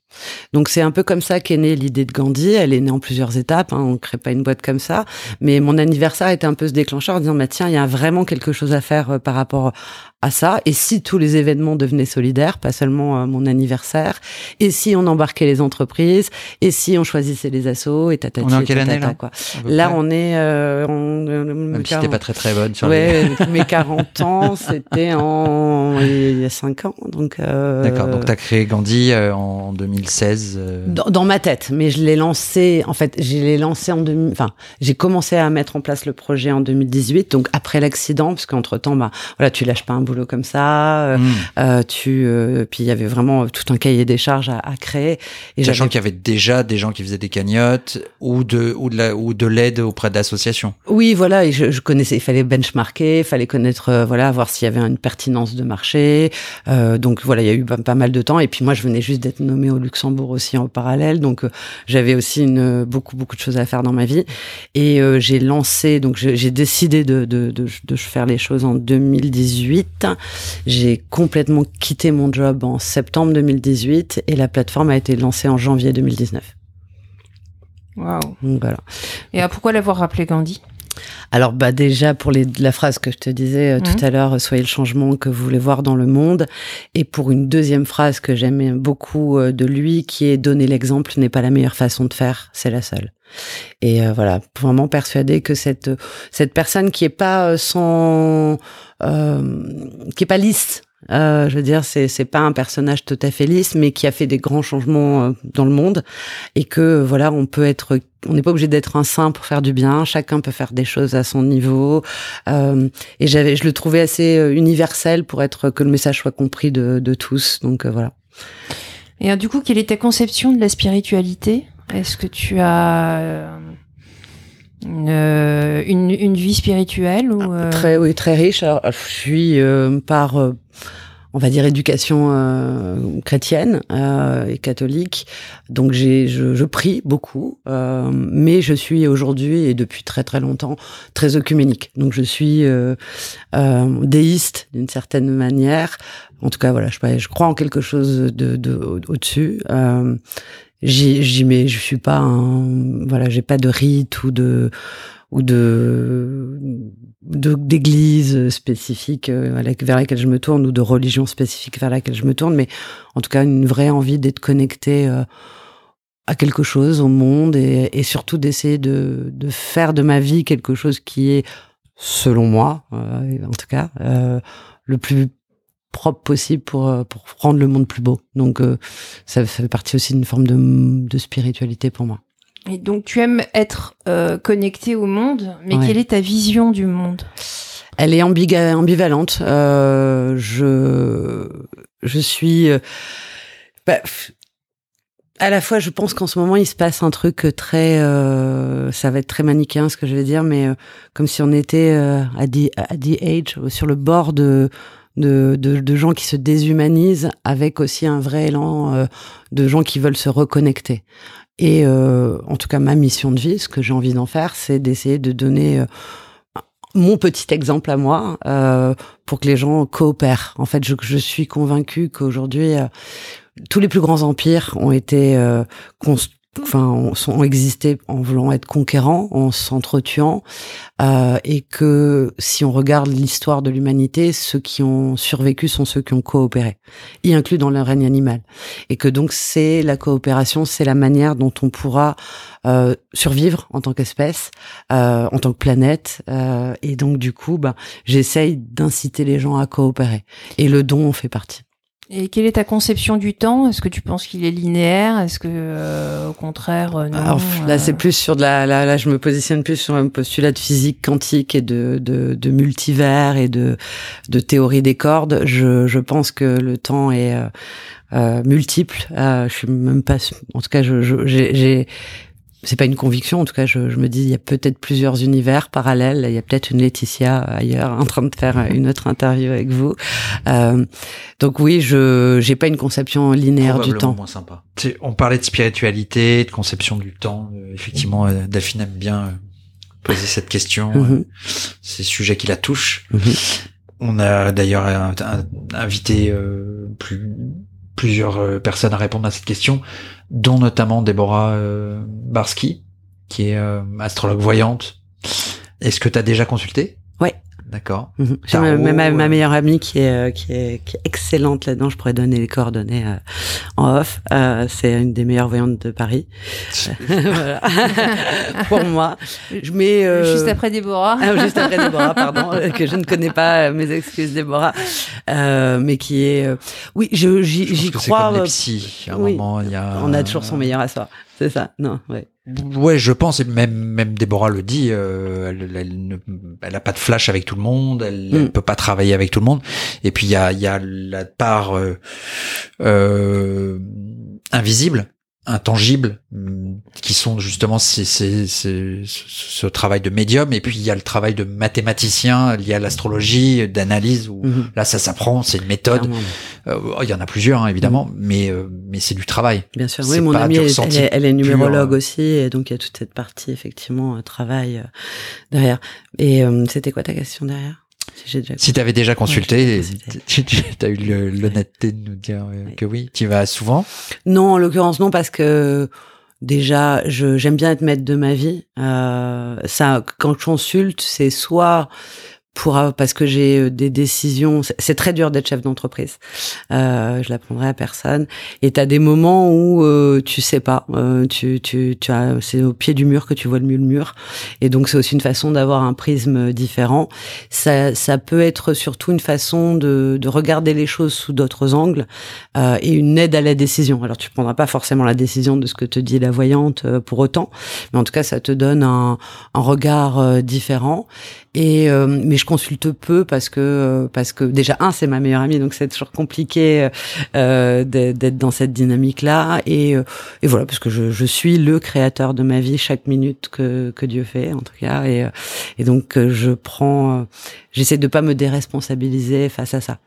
Donc c'est un peu comme ça qu'est née l'idée de Gandhi. Elle est née en plusieurs étapes. Hein, on crée pas une boîte comme ça. Mais mon anniversaire était un peu ce déclencheur en disant bah tiens il y a vraiment quelque chose à faire euh, par rapport à ça. Et si tous les événements devenaient solidaires, pas seulement euh, mon anniversaire, et si on embarquait les entreprises, et si on choisissait les assos, et tatati, On est en quelle année là? quoi. Là, on est euh, en, Même si pas très très bonne sur ouais, mes 40 ans, c'était en il y a 5 ans. Donc euh... D'accord, donc tu as créé Gandhi euh, en 2016 euh. dans, dans, ma tête, mais je l'ai lancé en fait, je l'ai lancé en 2000 enfin, j'ai commencé à mettre en place le projet en 2018, donc après l'accident parce qu'entre-temps bah voilà, tu lâches pas un boulot comme ça. Euh, hmm. tu, puis il y avait vraiment tout un cahier des charges à, à créer. Et Sachant qu'il y avait déjà des gens qui faisaient des cagnottes ou de ou de la, ou de l'aide auprès d'associations. Oui, voilà. Et je, je, connaissais. Il fallait benchmarker, il fallait connaître, voilà, voir s'il y avait une pertinence de marché. Donc voilà, il y a eu pas, mal de temps. Et puis moi, je venais juste d'être nommée au Luxembourg aussi en parallèle, donc j'avais aussi une beaucoup beaucoup de choses à faire dans ma vie. Et j'ai lancé, donc j'ai décidé de, de, de, de faire les choses en 2018 j'ai complètement quitté mon job en septembre 2018 et la plateforme a été lancée en janvier 2019. Waouh. Voilà. Et pourquoi l'avoir rappelé Gandhi? Alors bah déjà pour les, la phrase que je te disais euh, tout mhm. à l'heure, soyez le changement que vous voulez voir dans le monde. Et pour une deuxième phrase que j'aime beaucoup euh, de lui, qui est donner l'exemple n'est pas la meilleure façon de faire, c'est la seule. Et euh, voilà, vraiment persuadé que cette cette personne qui est pas sans qui est pas lisse euh, je veux dire, c'est c'est pas un personnage tout à fait lisse, mais qui a fait des grands changements euh, dans le monde et que voilà, on peut être, on n'est pas obligé d'être un saint pour faire du bien. Chacun peut faire des choses à son niveau. Euh, et j'avais, je le trouvais assez euh, universel pour être que le message soit compris de, de tous. Donc voilà. Et du coup, quelle est ta conception de la spiritualité? Est-ce que tu as une, une, une, vie spirituelle ou très oui très riche alors, je suis par on va dire éducation euh, chrétienne euh, et catholique. Donc j'ai je, je, prie beaucoup, euh, mais je suis aujourd'hui et depuis très très longtemps très œcuménique. Donc je suis déiste d'une certaine manière. En tout cas voilà, je, je crois en quelque chose de, de au-dessus. j'y j'y mets, je suis pas un, voilà, j'ai pas de rite ou de ou de d'églises spécifiques vers lesquelles je me tourne ou de religions spécifiques vers lesquelles je me tourne, mais en tout cas une vraie envie d'être connecté à quelque chose, au monde, et, et surtout d'essayer de, de, faire de ma vie quelque chose qui est, selon moi, en tout cas, le plus propre possible pour euh, pour rendre le monde plus beau. Donc euh, ça fait partie aussi d'une forme de, de spiritualité pour moi. Et donc tu aimes être euh, connecté au monde, mais quelle est ta vision du monde? Elle est ambivalente. Euh, je je suis bah, à la fois, je pense qu'en ce moment, il se passe un truc très, euh, ça va être très manichéen ce que je vais dire, mais comme si on était à, the, à the age, sur le bord de de, gens qui se déshumanisent avec aussi un vrai élan euh, de gens qui veulent se reconnecter. Et euh, en tout cas, ma mission de vie, ce que j'ai envie d'en faire, c'est d'essayer de donner euh, mon petit exemple à moi pour que les gens coopèrent. En fait, je, je suis convaincue qu'aujourd'hui, tous les plus grands empires ont été construits enfin, ont, existé en voulant être conquérants, en s'entretuant, euh, et que si on regarde l'histoire de l'humanité, ceux qui ont survécu sont ceux qui ont coopéré, y inclus dans le règne animal, et que donc c'est la coopération, c'est la manière dont on pourra euh, survivre en tant qu'espèce, euh, en tant que planète, euh, et donc du coup, ben, j'essaye d'inciter les gens à coopérer, et le don en fait partie. Et quelle est ta conception du temps? Est-ce que tu penses qu'il est linéaire? Est-ce que, euh, au contraire, euh, non Alors, Là, c'est plus sur de la. Là, là, je me positionne plus sur un postulat de physique quantique et de, de, de multivers et de, de théorie des cordes. Je, je pense que le temps est euh, euh multiple. je suis même pas. En tout cas, je, j'ai c'est pas une conviction, en tout cas, je, je me dis, il y a peut-être plusieurs univers parallèles. Il y a peut-être une Laetitia ailleurs en train de faire une autre interview avec vous. Euh, donc oui, je j'ai pas une conception linéaire du temps. moins sympa. On parlait de spiritualité, de conception du temps. Euh, effectivement, euh, Daphine aime bien euh, poser cette question. Mm C'est sujet qui la touche. Mhm. On a d'ailleurs invité plus plusieurs euh, personnes à répondre à cette question, dont notamment Déborah euh, Barski, qui est euh, astrologue voyante. Est-ce que tu as déjà consulté? Ouais. D'accord. Mhm. J'ai ma, ma, meilleure amie qui est, qui est, qui est excellente là-dedans. Je pourrais donner les coordonnées en off. c'est une des meilleures voyantes de Paris. Pour moi. Je mets, juste après Déborah. Ah, juste après Déborah, pardon, que je ne connais pas. Mes excuses, Déborah. Euh, mais qui est, euh, oui, je j'y crois. Comme les psy. À un moment, il y a. On a toujours son meilleur à soi. C'est ça. Non, ouais. Ouais, je pense, et même, même Déborah le dit, euh, elle, elle, ne, elle a pas de flash avec tout le monde, elle, ne mm. peut pas travailler avec tout le monde. Et puis il y a, il y a la part euh, euh, invisible intangibles mm, qui sont justement ce travail de médium. Et puis il y a le travail de mathématicien lié à l'astrologie d'analyse où mhm. là ça s'apprend c'est une méthode. Euh, il y en a plusieurs hein, évidemment mhm. mais euh, mais c'est du travail. Bien sûr oui mon amie elle, est numérologue aussi et donc il y a toute cette partie effectivement euh, travail derrière. Et c'était quoi ta question derrière? Si, tu avais déjà consulté, tu as eu l'honnêteté de nous dire euh, que oui, tu vas souvent? Non, en l'occurrence non, parce que déjà, j'aime bien être maître de ma vie. Euh, ça, quand je consulte, c'est soit pour parce que j'ai euh, des décisions. C'est très dur d'être chef d'entreprise. Euh, je l'apprendrai à personne. Et tu as des moments où euh, tu sais pas. Euh, tu, tu, tu as, c'est au pied du mur que tu vois le mieux le mur. Et donc c'est aussi une façon d'avoir un prisme différent. Ça, ça peut être surtout une façon de, de regarder les choses sous d'autres angles euh, et une aide à la décision. Alors tu prendras pas forcément la décision de ce que te dit la voyante euh, pour autant, mais en tout cas ça te donne un, un regard différent. Et mais je consulte peu parce que euh, parce que déjà un c'est ma meilleure amie donc c'est toujours compliqué euh, d'être dans cette dynamique là et euh, et voilà parce que je, je suis le créateur de ma vie chaque minute que que Dieu fait en tout cas et et donc je prends j'essaie de pas me déresponsabiliser face à ça.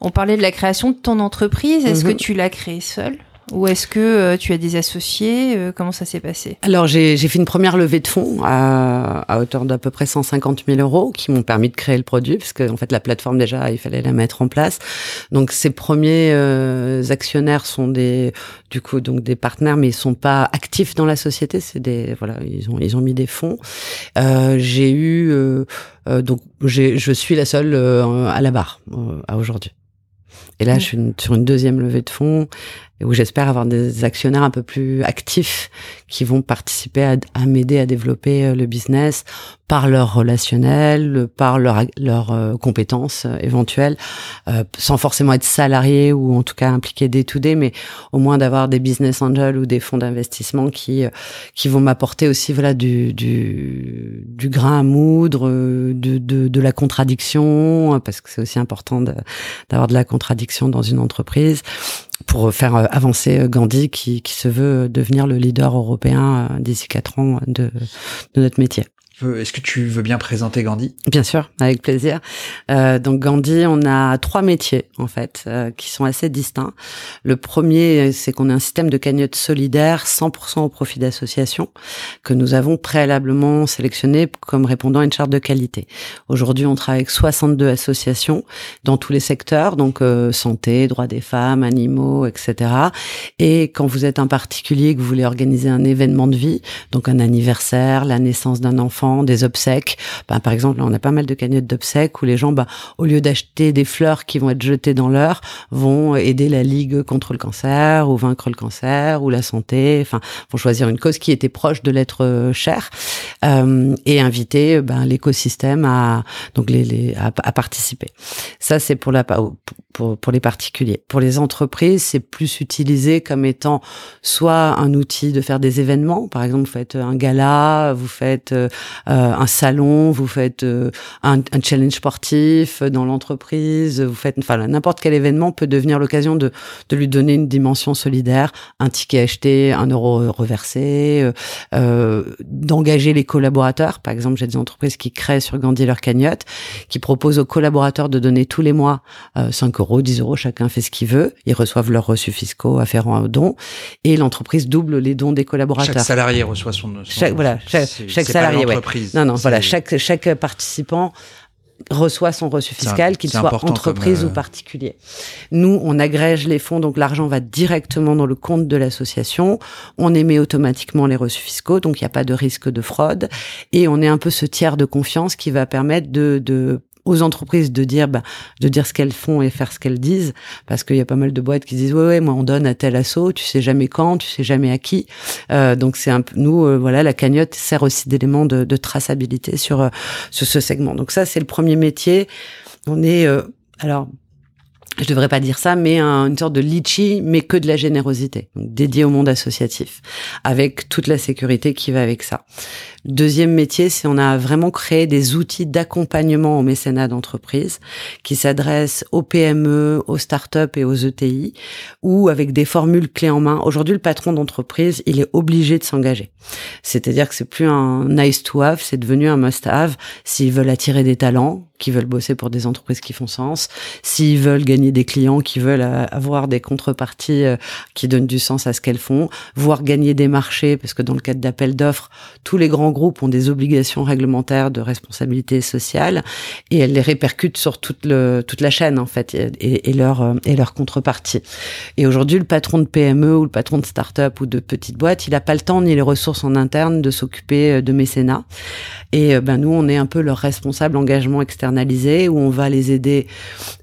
On parlait de la création de ton entreprise est-ce que mhm. tu l'as créée seule? Ou est-ce que euh, tu as des associés euh, Comment ça s'est passé? Alors j'ai fait une première levée de fonds à, à hauteur d'à peu près 150 000 euros qui m'ont permis de créer le produit parce que en fait la plateforme déjà il fallait la mettre en place. Donc ces premiers euh, actionnaires sont des du coup donc des partenaires mais ils sont pas actifs dans la société. C'est des voilà ils ont ils ont mis des fonds. j'ai eu donc je suis la seule à la barre à aujourd'hui. Et là, je suis sur une deuxième levée de fonds où j'espère avoir des actionnaires un peu plus actifs qui vont participer à, à m'aider à développer euh, le business par leur relationnel, par leur, leur euh, compétences euh, éventuelles, sans forcément être salarié ou en tout cas impliqué day to day, mais au moins d'avoir des business angels ou des fonds d'investissement qui qui vont m'apporter aussi voilà du, du du grain à moudre, de de, de la contradiction parce que c'est aussi important d'avoir de la contradiction dans une entreprise pour faire euh, avancer euh, Gandhi qui, qui se veut devenir le leader européen euh, d'ici quatre ans de, de notre métier. Est-ce que tu veux bien présenter Gandhi? Bien sûr, avec plaisir. Euh, donc Gandhi, on a trois métiers en fait euh, qui sont assez distincts. Le premier, c'est qu'on a un système de cagnotte solidaire 100% au profit d'associations que nous avons préalablement sélectionné comme répondant à une charte de qualité. Aujourd'hui, on travaille avec 62 associations dans tous les secteurs, donc euh, santé, droits des femmes, animaux, etc. Et quand vous êtes un particulier que vous voulez organiser un événement de vie, donc un anniversaire, la naissance d'un enfant des obsèques. Ben, par exemple, on a pas mal de cagnottes d'obsèques où les gens, ben, au lieu d'acheter des fleurs qui vont être jetées dans l'heure, vont aider la Ligue contre le cancer ou vaincre le cancer ou la santé. Enfin, vont choisir une cause qui était proche de l'être euh, cher euh, et inviter ben, l'écosystème à donc les, les à, participer. Ça, c'est pour la pour, pour les particuliers. Pour les entreprises, c'est plus utilisé comme étant soit un outil de faire des événements. Par exemple, vous faites un gala, vous faites euh, un salon, vous faites euh, un, un, challenge sportif dans l'entreprise, vous faites, enfin, n'importe quel événement peut devenir l'occasion de, de lui donner une dimension solidaire, un ticket acheté, un euro reversé, euh, euh d'engager les collaborateurs. Par exemple, j'ai des entreprises qui créent sur Gandhi leur cagnotte, qui proposent aux collaborateurs de donner tous les mois 5 euros euros, 10 euros, chacun fait ce qu'il veut. Ils reçoivent leurs reçus fiscaux afférents aux dons et l'entreprise double les dons des collaborateurs. Chaque salarié reçoit son, chaque, voilà, chaque, chaque salarié, ouais. Non, non, voilà, chaque chaque participant reçoit son reçu fiscal, qu'il soit entreprise ou euh, particulier. Nous, on agrège les fonds, donc l'argent va directement dans le compte de l'association. On émet automatiquement les reçus fiscaux, donc il n'y a pas de risque de fraude. Et on est un peu ce tiers de confiance qui va permettre de, de aux entreprises de dire bah, de dire ce qu'elles font et faire ce qu'elles disent parce qu'il y a pas mal de boîtes qui disent ouais ouais moi on donne à tel assaut tu sais jamais quand tu sais jamais à qui. Euh, donc c'est un peu nous euh, voilà la cagnotte sert aussi d'élément de, de, traçabilité sur euh, sur ce segment. Donc ça c'est le premier métier. On est euh, alors je devrais pas dire ça, mais une sorte de litchi, mais que de la générosité, dédié au monde associatif, avec toute la sécurité qui va avec ça. Deuxième métier, c'est on a vraiment créé des outils d'accompagnement au mécénat d'entreprise qui s'adressent aux PME, aux startups et aux ETI, ou avec des formules clés en main. Aujourd'hui, le patron d'entreprise, il est obligé de s'engager. C'est-à-dire que c'est plus un nice to have, c'est devenu un must have s'ils veulent attirer des talents, qui veulent bosser pour des entreprises qui font sens, s'ils veulent gagner des clients, qui veulent euh, avoir des contreparties euh, qui donnent du sens à ce qu'elles font, voire gagner des marchés, parce que dans le cadre d'appels d'offres, tous les grands groupes ont des obligations réglementaires de responsabilité sociale et elles les répercutent sur toute, le, toute la chaîne en fait et, et leur euh, et leur contrepartie. Et aujourd'hui, le patron de PME ou le patron de start-up ou de petite boîte, il n'a pas le temps ni les ressources en interne de s'occuper de mécénat. Et ben nous, on est un peu leur responsable engagement externalisé où on va les aider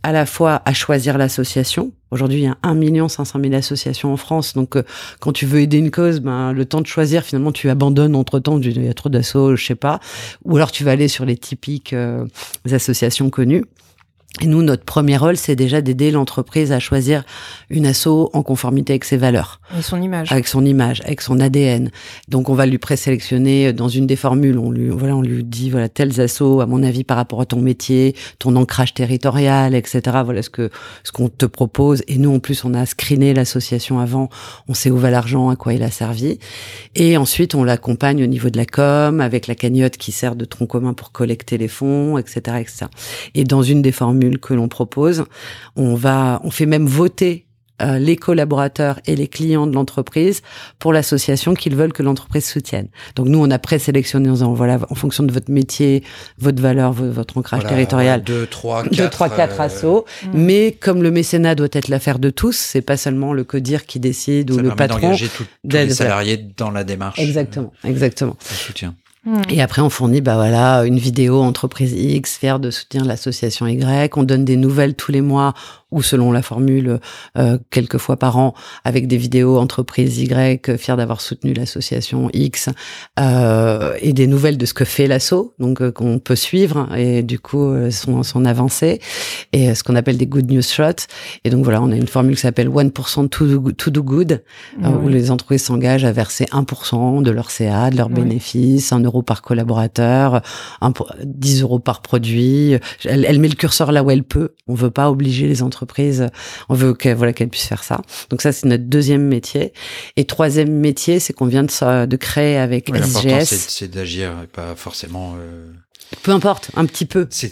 à la fois à choisir l'association. Aujourd'hui, il y a 1 500 000 associations en France. Donc, euh, quand tu veux aider une cause, ben, le temps de choisir, finalement, tu abandonnes entre-temps. Il y a trop d'assauts, je sais pas. Ou alors, tu vas aller sur les typiques euh, associations connues. Et nous, notre premier rôle, c'est déjà d'aider l'entreprise à choisir une asso en conformité avec ses valeurs. Avec son image. Avec son image, avec son ADN. Donc, on va lui présélectionner dans une des formules. On lui, voilà, on lui dit, voilà, tels assos, à mon avis, par rapport à ton métier, ton ancrage territorial, etc. Voilà ce que, ce qu'on te propose. Et nous, en plus, on a screené l'association avant. On sait où va l'argent, à quoi il a servi. Et ensuite, on l'accompagne au niveau de la com, avec la cagnotte qui sert de tronc commun pour collecter les fonds, etc., etc. Et dans une des formules que l'on propose. On va, on fait même voter euh, les collaborateurs et les clients de l'entreprise pour l'association qu'ils veulent que l'entreprise soutienne. Donc nous, on a présélectionné en disant voilà, en fonction de votre métier, votre valeur, votre ancrage territorial, deux, trois, quatre, deux, trois, quatre euh, assos. Mm. Mais comme le mécénat doit être l'affaire de tous, c'est pas seulement le codir qui décide ou le patron. d'engager tous les salariés dans la démarche. Exactement, exactement. soutien. Et après, on fournit, bah voilà, une vidéo entreprise X, fière de soutenir l'association Y. On donne des nouvelles tous les mois ou selon la formule euh, quelques fois par an avec des vidéos entreprise Y fière d'avoir soutenu l'association X euh, et des nouvelles de ce que fait l'asso donc euh, qu'on peut suivre et du coup euh, son, son avancée et ce qu'on appelle des good news shots. Et donc voilà on a une formule qui s'appelle 1% to do, to do good où les entreprises s'engagent à verser 1% de leur CA de leurs bénéfices 1 euro par collaborateur 10 euros par produit. Elle, elle met le curseur là où elle peut. On veut pas obliger les entreprises entreprise. On veut qu'elle voilà qu'elle puisse faire ça. Donc ça c'est notre deuxième métier. Et troisième métier, c'est qu'on vient de, de créer avec SGS. C'est d'agir, pas forcément. Euh... Peu importe, un petit peu. C'est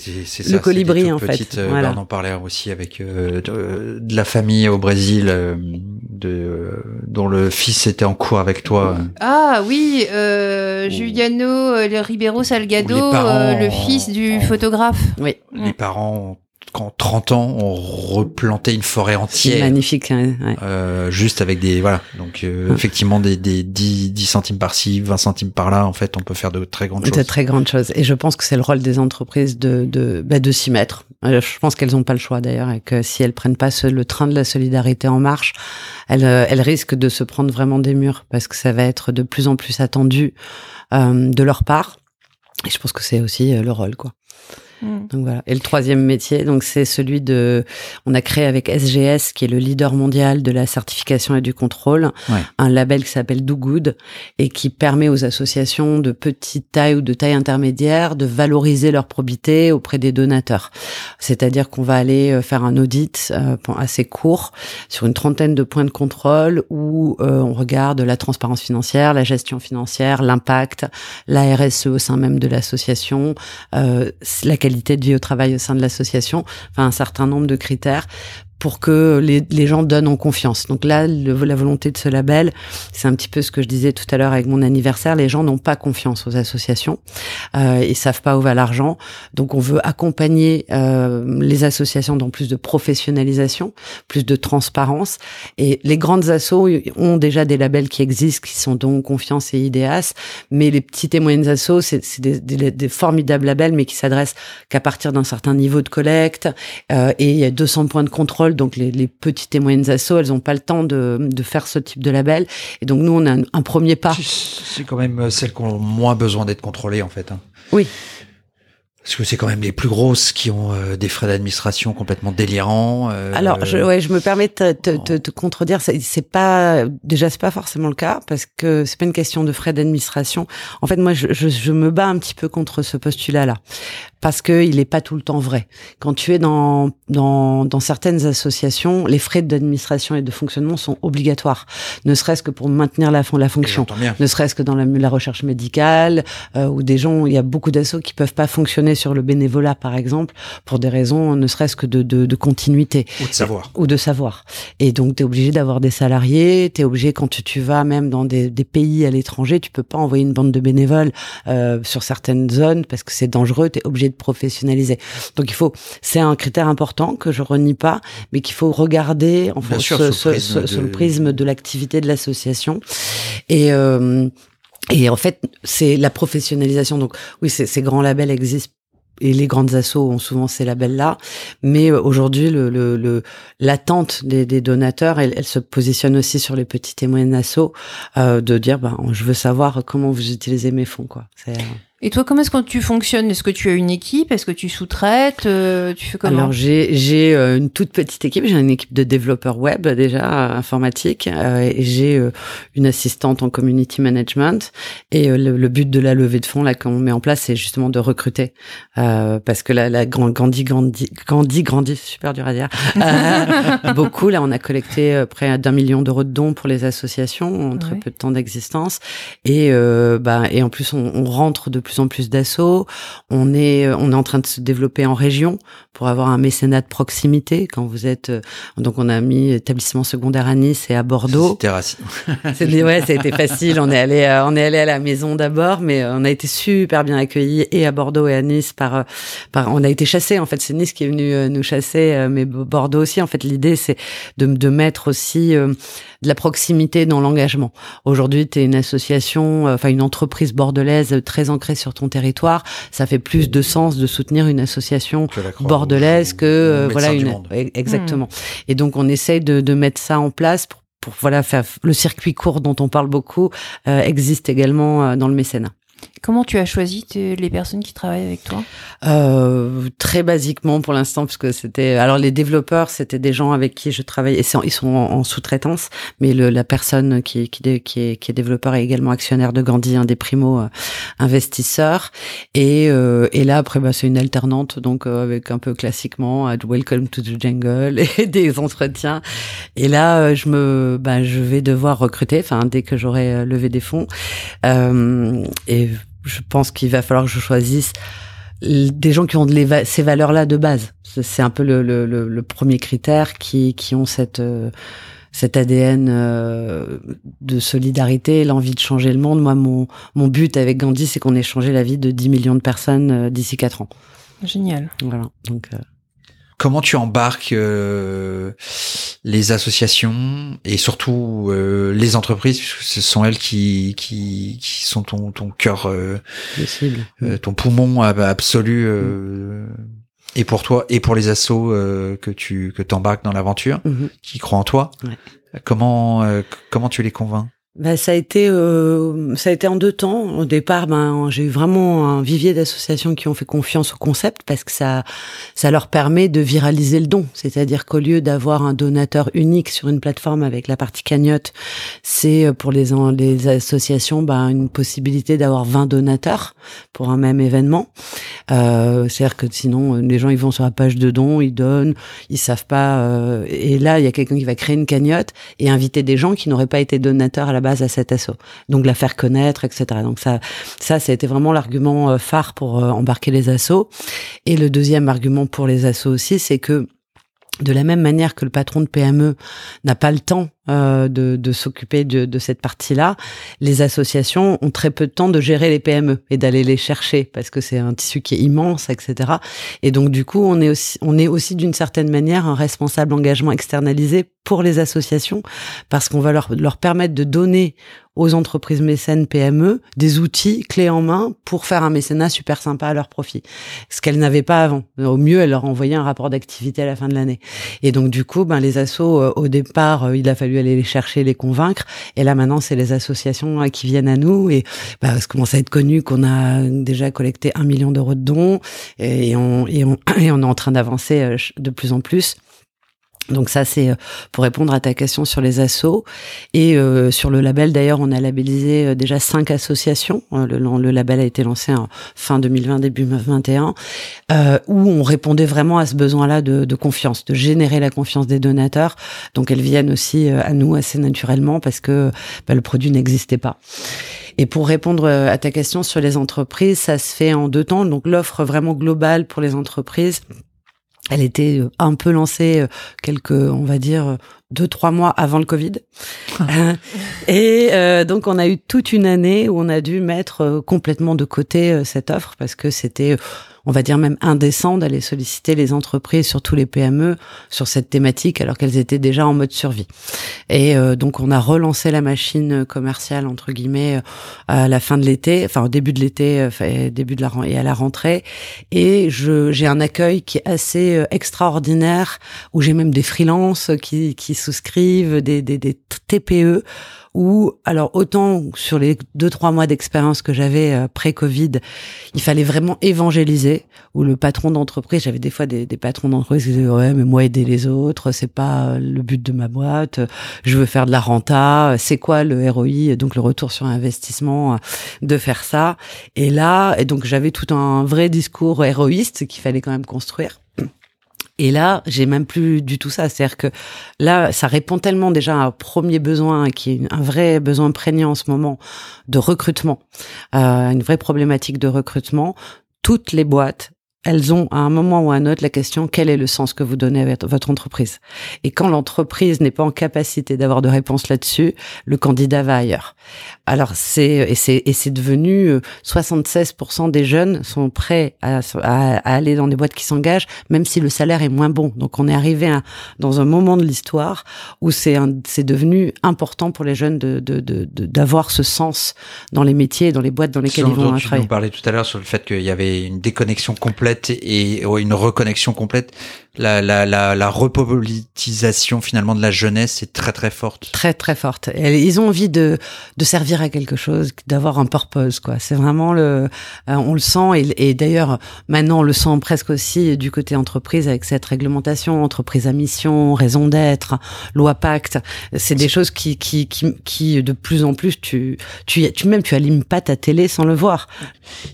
le colibri en fait. Euh, voilà. on en parlait aussi avec euh, de, de, la famille au Brésil, euh, de, dont le fils était en cours avec toi. Ah oui, euh, Juliano Ribeiro Salgado, le fils du photographe. Oui. Les parents qu'en 30 ans, on replantait une forêt entière. magnifique, ouais. euh, juste avec des voilà. Donc euh, effectivement des, des 10, 10 centimes par-ci, 20 centimes par-là, en fait, on peut faire de très grandes choses. De très grandes choses. Et je pense que c'est le rôle des entreprises de de bah, de s'y mettre. Euh, je pense qu'elles n'ont pas le choix d'ailleurs et que si elles prennent pas ce, le train de la solidarité en marche, elles elles risquent de se prendre vraiment des murs parce que ça va être de plus en plus attendu de leur part. Et je pense que c'est aussi le rôle quoi. Mm. Donc voilà. Et le troisième métier, donc c'est celui de, on a créé avec SGS, qui est le leader mondial de la certification et du contrôle, un label qui s'appelle Do Good et qui permet aux associations de petite taille ou de taille intermédiaire de valoriser leur probité auprès des donateurs. C'est-à-dire qu'on va aller euh, faire un audit euh, assez court sur une trentaine de points de contrôle où euh, on regarde la transparence financière, la gestion financière, l'impact, la RSE au sein même de l'association, la qualité de vie au travail au sein de l'association, enfin un certain nombre de critères pour que les, les, gens donnent en confiance. Donc là, la volonté de ce label, c'est un petit peu ce que je disais tout à l'heure avec mon anniversaire. Les gens n'ont pas confiance aux associations, euh, ils savent pas où va l'argent. Donc on veut accompagner euh, les associations dans plus de professionnalisation, plus de transparence. Et les grandes assos ont déjà des labels qui existent, qui sont donc Confiance et IDEAS, mais les petites et moyennes assos, c'est des, des, des, formidables labels, mais qui s'adressent qu'à partir d'un certain niveau de collecte. Euh, et il y a 200 points de contrôle donc les, les, petites et moyennes assos, elles n'ont pas le temps de, de, faire ce type de label. Et donc nous, on a un, premier pas. C'est quand même euh, celles qui ont moins besoin d'être contrôlées, en fait. Hein. Oui. Parce que c'est quand même les plus grosses qui ont euh, des frais d'administration complètement délirants. Euh, Alors, je, ouais, je me permets de te, te, te contredire. C'est pas déjà c'est pas forcément le cas parce que c'est pas une question de frais d'administration. En fait, moi, je, je, je, me bats un petit peu contre ce postulat-là parce que il est pas tout le temps vrai. Quand tu es dans dans, dans certaines associations, les frais d'administration et de fonctionnement sont obligatoires, ne serait-ce que pour maintenir la, la fonction, ne serait-ce que dans la, la recherche médicale euh, où des gens, il y a beaucoup d'assauts qui peuvent pas fonctionner sur le bénévolat par exemple pour des raisons ne serait-ce que de, de, de, continuité ou de savoir ou de savoir. Et donc tu es obligé d'avoir des salariés, tu es obligé quand tu, tu vas même dans des, des pays à l'étranger, tu peux pas envoyer une bande de bénévoles euh, sur certaines zones parce que c'est dangereux, tu es obligé de professionnaliser. Donc il faut, c'est un critère important que je renie pas, mais qu'il faut regarder en fait, sur, le prisme de l'activité de l'association. Et euh, et en fait, c'est la professionnalisation. Donc oui, ces grands labels existent et les grandes assos ont souvent ces labels-là. Mais euh, aujourd'hui, le, le, l'attente des, des, donateurs, elle, elle, se positionne aussi sur les petites et moyennes assos, euh, de dire, ben, je veux savoir comment vous utilisez mes fonds, quoi. Euh, et toi, comment est-ce que tu fonctionnes? Est-ce que tu as une équipe? Est-ce que tu sous-traites? Euh, Tu fais comment? Alors j'ai j'ai euh, une toute petite équipe. J'ai une équipe de développeurs web déjà informatique. Euh, et j'ai une assistante en community management. Et le, but de la levée de fonds là qu'on met en place, c'est justement de recruter parce que la, la Gandhi Gandhi Gandhi grandit super dur à dire. beaucoup là, on a collecté près d'un million d'euros de dons pour les associations en très peu de temps d'existence. Et bah et en plus on, on rentre de plus en plus d'assauts. On est, on est en train de se développer en région pour avoir un mécénat de proximité. Quand vous êtes, donc on a mis établissement secondaire à Nice et à Bordeaux. C'était ouais, ça a été facile. On est allé, on est allé à la maison d'abord, mais on a été super bien accueillis et à Bordeaux et à Nice par, par, on a été chassés. En fait, c'est Nice qui est venu nous chasser, mais Bordeaux aussi. En fait, l'idée c'est de, de mettre aussi de la proximité dans l'engagement. Aujourd'hui, tu es une association, euh, enfin une entreprise bordelaise très ancrée sur ton territoire. Ça fait plus de sens de soutenir une association bordelaise que euh, voilà une exactement. Hmm. Et donc on essaye de, de mettre ça en place pour, pour voilà faire le circuit court dont on parle beaucoup euh, existe également dans le mécénat. Comment tu as choisi les personnes qui travaillent avec toi? Euh, Très basiquement pour l'instant, puisque c'était alors les développeurs, c'était des gens avec qui je travaille et ils sont en, sous-traitance, mais la personne qui, est, développeur est également actionnaire de Gandhi, un des primo euh, investisseurs. Et, euh, et là après, bah, c'est une alternante, donc euh, avec un peu classiquement Welcome to the Jungle et des entretiens. Et là, je me, bah, je vais devoir recruter, enfin dès que j'aurai levé des fonds. Je pense qu'il va falloir que je choisisse des gens qui ont de ces valeurs-là de base. C'est un peu le, le, le, premier critère qui, qui ont cette euh, cet ADN euh, de solidarité, l'envie de changer le monde. Moi, mon, mon but avec Gandhi, c'est qu'on ait changé la vie de 10 millions de personnes euh, d'ici 4 ans. Génial. Voilà. Donc, comment tu embarques euh, les associations et surtout euh, les entreprises puisque ce sont elles qui qui, qui sont ton ton cœur euh, ton poumon absolu et pour toi et pour les assos que tu que t'embarques dans l'aventure mm-hmm. qui croient en toi. Comment comment tu les convaincs? Ben, ça a été euh, ça a été en deux temps. Au départ, ben j'ai eu vraiment un vivier d'associations qui ont fait confiance au concept parce que ça ça leur permet de viraliser le don. C'est-à-dire qu'au lieu d'avoir un donateur unique sur une plateforme avec la partie cagnotte, c'est euh, pour les les associations ben une possibilité d'avoir 20 donateurs pour un même événement. Euh, C'est-à-dire que sinon les gens ils vont sur la page de don, ils donnent, ils savent pas. Euh, et là il y a quelqu'un qui va créer une cagnotte et inviter des gens qui n'auraient pas été donateurs à la base à cet assaut. Donc la faire connaître, etc. Donc ça, ça, ça a été vraiment l'argument euh, phare pour euh, embarquer les assauts. Et le deuxième argument pour les assauts aussi, c'est que de la même manière que le patron de PME n'a pas le temps euh, de, de s'occuper de, de, cette partie-là, les associations ont très peu de temps de gérer les PME et d'aller les chercher parce que c'est un tissu qui est immense, etc. Et donc du coup, on est aussi, on est aussi d'une certaine manière un responsable engagement externalisé pour les associations parce qu'on va leur, leur permettre de donner aux entreprises mécènes PME des outils clés en main pour faire un mécénat super sympa à leur profit. Ce qu'elles n'avaient pas avant. Au mieux, elles leur envoyaient un rapport d'activité à la fin de l'année. Et donc du coup, ben les assos, euh, au départ, euh, il a fallu aller les chercher, les convaincre. Et là maintenant, c'est les associations hein, qui viennent à nous et bah, ça commence à être connu qu'on a déjà collecté un million d'euros de dons et on, et on, et on est en train d'avancer euh, de plus en plus. Donc ça, c'est euh, pour répondre à ta question sur les assos. Et euh, sur le label, d'ailleurs, on a labellisé euh, déjà cinq associations. Le, le, label a été lancé en fin 2020, début 2021, euh, où on répondait vraiment à ce besoin-là de, de, confiance, de générer la confiance des donateurs. Donc elles viennent aussi à nous assez naturellement parce que bah, le produit n'existait pas. Et pour répondre à ta question sur les entreprises, ça se fait en deux temps. Donc l'offre vraiment globale pour les entreprises elle était euh, un peu lancée euh, quelques, on va dire, euh, deux trois mois avant le Covid. et donc on a eu toute une année où on a dû mettre complètement de côté cette offre parce que c'était on va dire même indécent d'aller solliciter les entreprises, surtout les PME, sur cette thématique alors qu'elles étaient déjà en mode survie. Et euh, donc on a relancé la machine commerciale entre guillemets euh, à la fin de l'été, enfin au début de l'été, euh, début de la et à la rentrée. Et je j'ai un accueil qui est assez extraordinaire où j'ai même des freelances qui qui souscrivent, des des, des TPE où, alors autant sur les deux trois mois d'expérience que j'avais euh, pré-Covid, il fallait vraiment évangéliser. Où le patron d'entreprise, j'avais des fois des, des patrons d'entreprise qui disaient ouais mais moi aider les autres, c'est pas euh, le but de ma boîte. Je veux faire de la renta. C'est quoi le ROI donc le retour sur investissement euh, de faire ça. Et là, et donc j'avais tout un vrai discours héroïste qu'il fallait quand même construire. Et là, j'ai même plus du tout ça. C'est-à-dire que là, ça répond tellement déjà à un premier besoin, qui est un vrai besoin prégnant en ce moment de recrutement, euh, une vraie problématique de recrutement. Toutes les boîtes elles ont à un moment ou à un autre la question quel est le sens que vous donnez à votre entreprise? Et quand l'entreprise n'est pas en capacité d'avoir de réponse là-dessus, le candidat va ailleurs. Alors c'est et c'est et c'est devenu 76% euh, des jeunes sont prêts à, à, aller dans des boîtes qui s'engagent, même si le salaire est moins bon. Donc on est arrivé à, dans un moment de l'histoire où c'est c'est devenu important pour les jeunes de d'avoir de, de, ce sens dans les métiers, dans les boîtes dans lesquelles ils vont travailler. Tu nous parlais tout à l'heure sur le fait qu'il y avait une déconnexion complète et une reconnexion complète la, la, la, la repolitisation finalement de la jeunesse est très très forte. Très très forte. ils ont envie de, de servir à quelque chose, d'avoir un purpose quoi. C'est vraiment le, euh, on le sent et, et d'ailleurs maintenant on le sent presque aussi du côté entreprise avec cette réglementation, entreprise à mission, raison d'être, loi pacte. C'est des choses qui, qui qui qui de plus en plus tu tu tu même tu allumes pas ta télé sans le voir.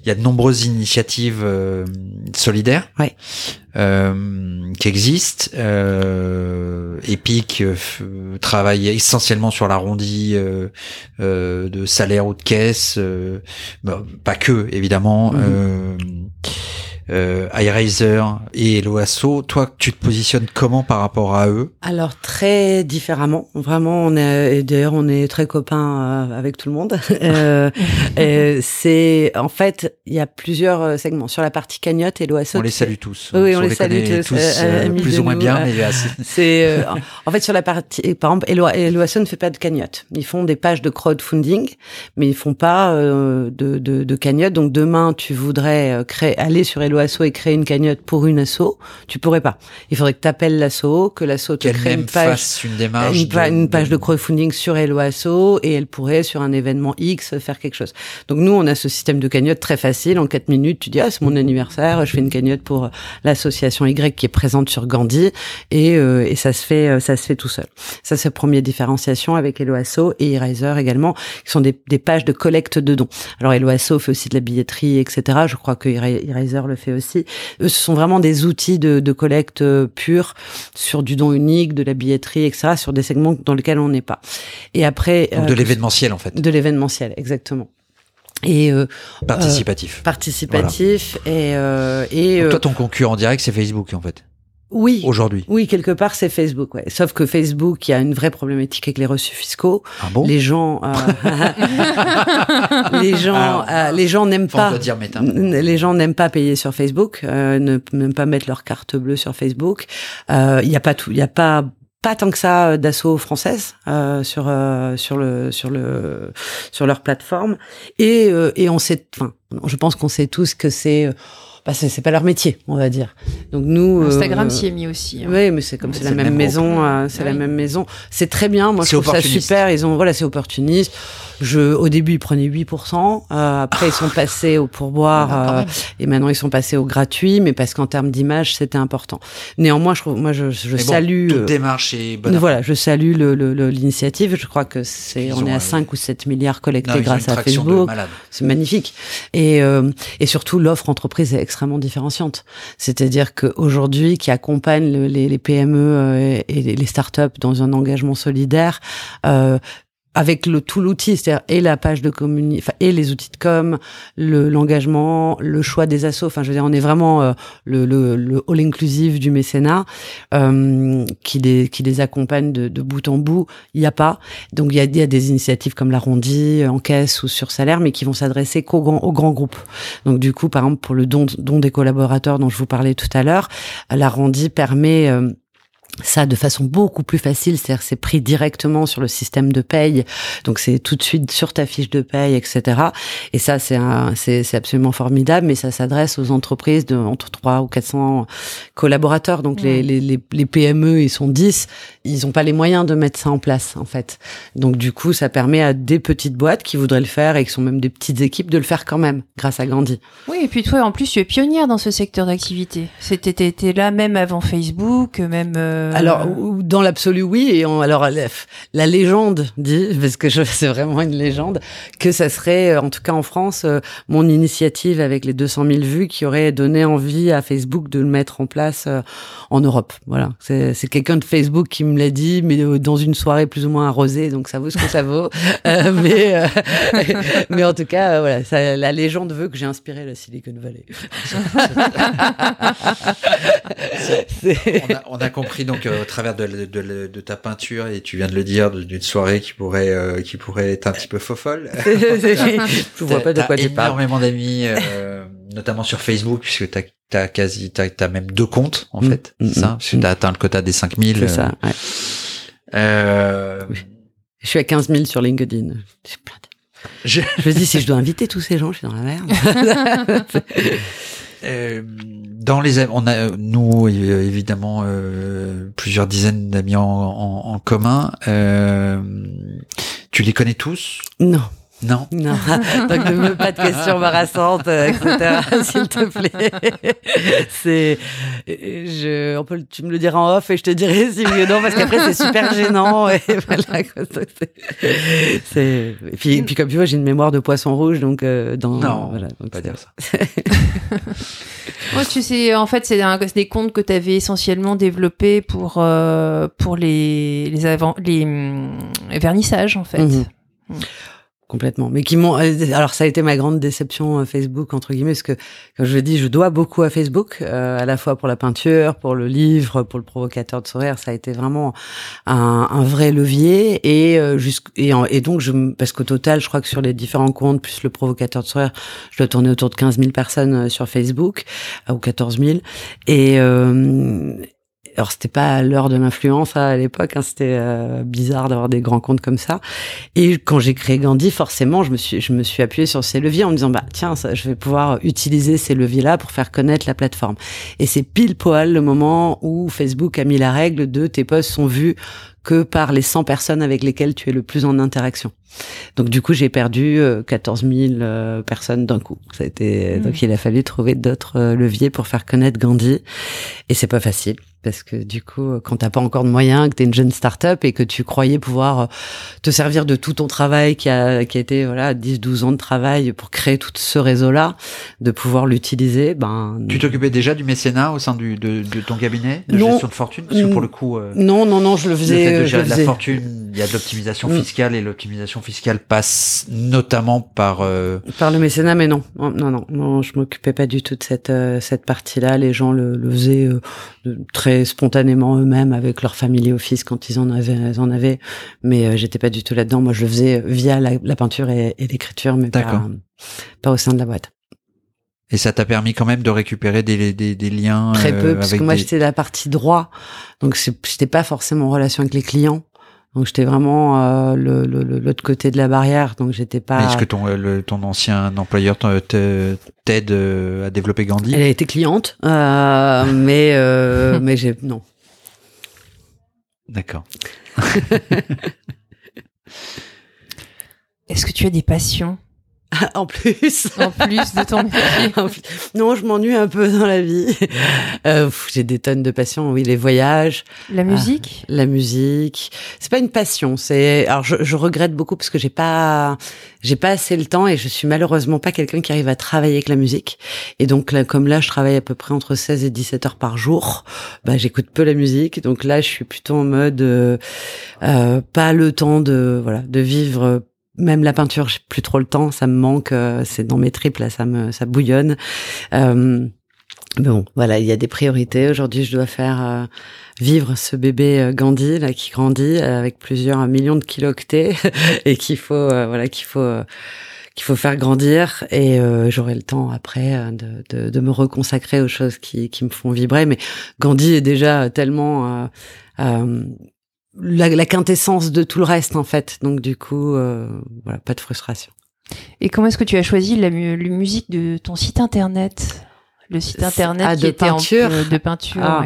Il y a de nombreuses initiatives euh, solidaires. Ouais euh, qui existe. Euh, Epic euh, travaille essentiellement sur l'arrondi euh, euh, de salaire ou de caisse, bah, pas que évidemment. Mm-hmm euh, iRaiser et Loasso, toi, tu te positionnes comment par rapport à eux? Alors très différemment. Vraiment, on est d'ailleurs on est très copains euh, avec tout le monde. euh, c'est en fait il y a plusieurs euh, segments sur la partie cagnotte et Loasso. On les salue tous. Oui, on, les, salue tous. Euh, plus ou moins bien, mais c'est en fait sur la partie par exemple Loasso ne fait pas de cagnotte. Ils font des pages de crowdfunding, mais ils font pas de, de, de cagnotte. Donc demain, tu voudrais créer aller sur et créer une cagnotte pour une asso, tu pourrais pas. Il faudrait que tu appelles l'asso, que l'asso te crée une page, une, démarche une, page de crowdfunding sur Hello Asso et elle pourrait sur un événement X faire quelque chose. Donc nous, on a ce système de cagnotte très facile. En quatre minutes, tu dis ah c'est mon anniversaire, je fais une cagnotte pour l'association Y qui est présente sur Gandhi et, euh, et ça se fait euh, ça se fait tout seul. Ça c'est la première différenciation avec Hello Asso et Eraser également, qui sont des, des pages de collecte de dons. Alors Hello Asso fait aussi de la billetterie, etc. Je crois que Eraser le fait aussi. Eux, ce sont vraiment des outils de, de collecte euh, pure sur du don unique, de la billetterie, etc., sur des segments dans lesquels on n'est pas. Et après, de euh, l'événementiel en fait. De l'événementiel, exactement et euh, participatif. participatif et et toi ton concurrent direct c'est Facebook en fait. Oui. Aujourd'hui. Oui, quelque part, c'est Facebook. Ouais. Sauf que Facebook, il y a une vraie problématique avec les reçus fiscaux. Ah bon? Les gens, euh, les gens, euh, les gens n'aiment pas. Dire les gens n'aiment pas payer sur Facebook, euh, ne même pas mettre leur carte bleue sur Facebook. Il n'y a pas tout, il y a pas pas tant que ça d'assaut française sur sur le sur le sur leur plateforme et et on sait enfin je pense qu'on sait tous que c'est bah, c'est pas leur métier, on va dire. Donc nous, Instagram euh, s'y est mis aussi. Hein. Oui, mais c'est comme c'est la même, maison, euh, c'est la même maison. C'est très bien. Moi, je trouve ça super. Ils ont voilà, c'est opportuniste. Je, au début, ils prenaient 8%. Euh, après, ils sont passés au pourboire ah, euh, et maintenant ils sont passés au gratuit. Mais parce qu'en termes d'image, c'était important. Néanmoins, je trouve, moi, je, je salue. toute démarche est bonne. Voilà, je salue l'initiative. Le, le, je crois que c'est, on est à 5 ou 7 milliards collectés grâce à Facebook. C'est magnifique. Et et surtout, l'offre entreprise est extrêmement différenciante. C'est-à-dire qu'aujourd'hui, qui accompagne les, les, PME euh, et les startups dans un engagement solidaire, euh, avec le tout l'outil, c'est-à-dire et la page de communication, et les outils de com, le l'engagement, le choix des assos. Enfin, je veux dire, on est vraiment euh, le, le, le all inclusive du mécénat euh, qui les qui les accompagne de, de bout en bout. Il n'y a pas. Donc il y a, y a des initiatives comme l'arrondi en caisse ou sur salaire, mais qui vont s'adresser qu'aux grands aux grands groupes. Donc du coup, par exemple, pour le don don des collaborateurs dont je vous parlais tout à l'heure, l'arrondi permet euh, ça de façon beaucoup plus facile, c'est-à-dire c'est pris directement sur le système de paye, donc c'est tout de suite sur ta fiche de paye, etc. Et ça c'est c'est absolument formidable, mais ça s'adresse aux entreprises de entre 3 ou 400 collaborateurs, donc les, les, les, PME ils sont 10, ils ont pas les moyens de mettre ça en place en fait. Donc du coup ça permet à des petites boîtes qui voudraient le faire et qui sont même des petites équipes de le faire quand même grâce à Gandhi. Oui et puis toi en plus tu es pionnière dans ce secteur d'activité. C'était là même avant Facebook, même euh, Alors, dans l'absolu, oui. Et alors, la, légende dit, parce que c'est vraiment une légende, que ça serait, en tout cas en France, mon initiative avec les 200 000 vues qui aurait donné envie à Facebook de le mettre en place en Europe. Voilà. C'est quelqu'un de Facebook qui me l'a dit, mais dans une soirée plus ou moins arrosée, donc ça vaut ce que ça vaut. mais, mais en tout cas, voilà, ça, la légende veut que j'ai inspiré la Silicon Valley. on, a, compris donc euh, au travers de, ta peinture et tu viens de le dire d'une soirée qui pourrait euh, qui pourrait être un petit peu faux folle. Je vois pas de quoi tu parles. Énormément d'amis, euh, notamment sur Facebook puisque tu as quasi t'as même deux comptes en mm, fait, mm, ça, mm, parce que t'as atteint le quota des 5000. C'est ça. Ouais. Je suis à 15 000 sur LinkedIn. Je... je me dis si je dois inviter tous ces gens, je suis dans la merde. Euh, dans les, on a nous évidemment euh, plusieurs dizaines d'amis en, en, commun. Euh, tu les connais tous? Non. Non. Non. Donc ne me pas de questions embarrassantes, euh, etc. S'il te plaît. C'est, je, on peut, tu me le diras en off et je te dirai si oui ou non parce qu'après c'est super gênant et voilà. C'est, et puis, puis comme tu vois, j'ai une mémoire de poisson rouge donc euh, dans. Non. Voilà, donc pas dire ça. Moi, tu sais, en fait, c'est des comptes que tu avais essentiellement développés pour euh, pour les les, avant, les, hum, vernissages en fait. Mhm. Mm complètement. Mais qui m'ont. Euh, alors ça a été ma grande déception euh, Facebook entre guillemets, parce que comme je dis, je dois beaucoup à Facebook, euh, à la fois pour la peinture, pour le livre, pour le provocateur de sourire. Ça a été vraiment un, un vrai levier et euh, et, et, donc je parce qu'au total, je crois que sur les différents comptes plus le provocateur de sourire, je dois tourner autour de 15 000 personnes sur Facebook ou 14 000 et alors c'était pas l'heure de l'influence hein, à l'époque, hein, c'était euh, bizarre d'avoir des grands comptes comme ça. Et quand j'ai créé Gandhi, forcément, je me suis je me suis appuyé sur ces leviers en me disant bah tiens, ça, je vais pouvoir utiliser ces leviers-là pour faire connaître la plateforme. Et c'est pile poil le moment où Facebook a mis la règle de tes posts sont vus que par les 100 personnes avec lesquelles tu es le plus en interaction. Donc du coup, j'ai perdu 14 euh, 000 euh, personnes d'un coup. Ça a été mmh. donc il a fallu trouver d'autres leviers pour faire connaître Gandhi et c'est pas facile parce que du coup, quand t'as pas encore de moyens, que t'es une jeune start-up et que tu croyais pouvoir euh, te servir de tout ton travail qui a, qui a été voilà 10-12 ans de travail pour créer tout ce réseau-là, de pouvoir l'utiliser, ben. Tu t'occupais déjà du mécénat au sein du, de, de ton cabinet de gestion de fortune? Parce que pour le coup. Euh, non, non, non, je le faisais. Le fait de la fortune, il y a de l'optimisation mm. fiscale et l'optimisation fiscale passe notamment par. Euh, par le mécénat, mais non, non, non, non, je m'occupais pas du tout de cette cette partie-là. Les gens le, le faisaient très spontanément eux-mêmes avec leur family office quand ils en avaient, en avaient. Mais euh, j'étais pas du tout là-dedans. Moi, je le faisais via la, peinture et, l'écriture, mais pas, pas au sein de la boîte. Et ça t'a permis quand même de récupérer des, des, des liens Très peu, parce que moi j'étais la partie droit, donc j'étais pas forcément en relation avec les clients. Donc j'étais vraiment euh, le, l'autre côté de la barrière, donc j'étais pas. Est-ce que ton, le, ton ancien employeur t'aide euh, à développer Gandhi? Elle a été cliente, euh, mais euh, mais j'ai non. D'accord. Est-ce que tu as des passions? en plus. En plus de ton métier. non, je m'ennuie un peu dans la vie. Euh, j'ai des tonnes de passions. Oui, les voyages. La musique. Ah, la musique. C'est pas une passion. C'est alors je, je, regrette beaucoup parce que j'ai pas j'ai pas assez le temps et je suis malheureusement pas quelqu'un qui arrive à travailler avec la musique. Et donc là, comme là, je travaille à peu près entre 16 et 17 heures par jour. Bah, j'écoute peu la musique. Donc là, je suis plutôt en mode euh, euh pas le temps de voilà de vivre même la peinture, j'ai plus trop le temps, ça me manque, euh, c'est dans mes tripes là, ça me ça bouillonne. Euh, bon, voilà, il y a des priorités. Aujourd'hui, je dois faire euh, vivre ce bébé euh, Gandhi là qui grandit avec plusieurs millions de kilooctets et qu'il faut voilà qu'il faut qu'il faut faire grandir et j'aurai le temps après de, de, de, me reconsacrer aux choses qui, qui me font vibrer. Mais Gandhi est déjà tellement la, la, quintessence de tout le reste en fait. Donc du coup, euh, voilà, pas de frustration. Et comment est-ce que tu as choisi la, musique de ton site internet? Le site internet ah, qui de était peinture. En, de peinture. Ah.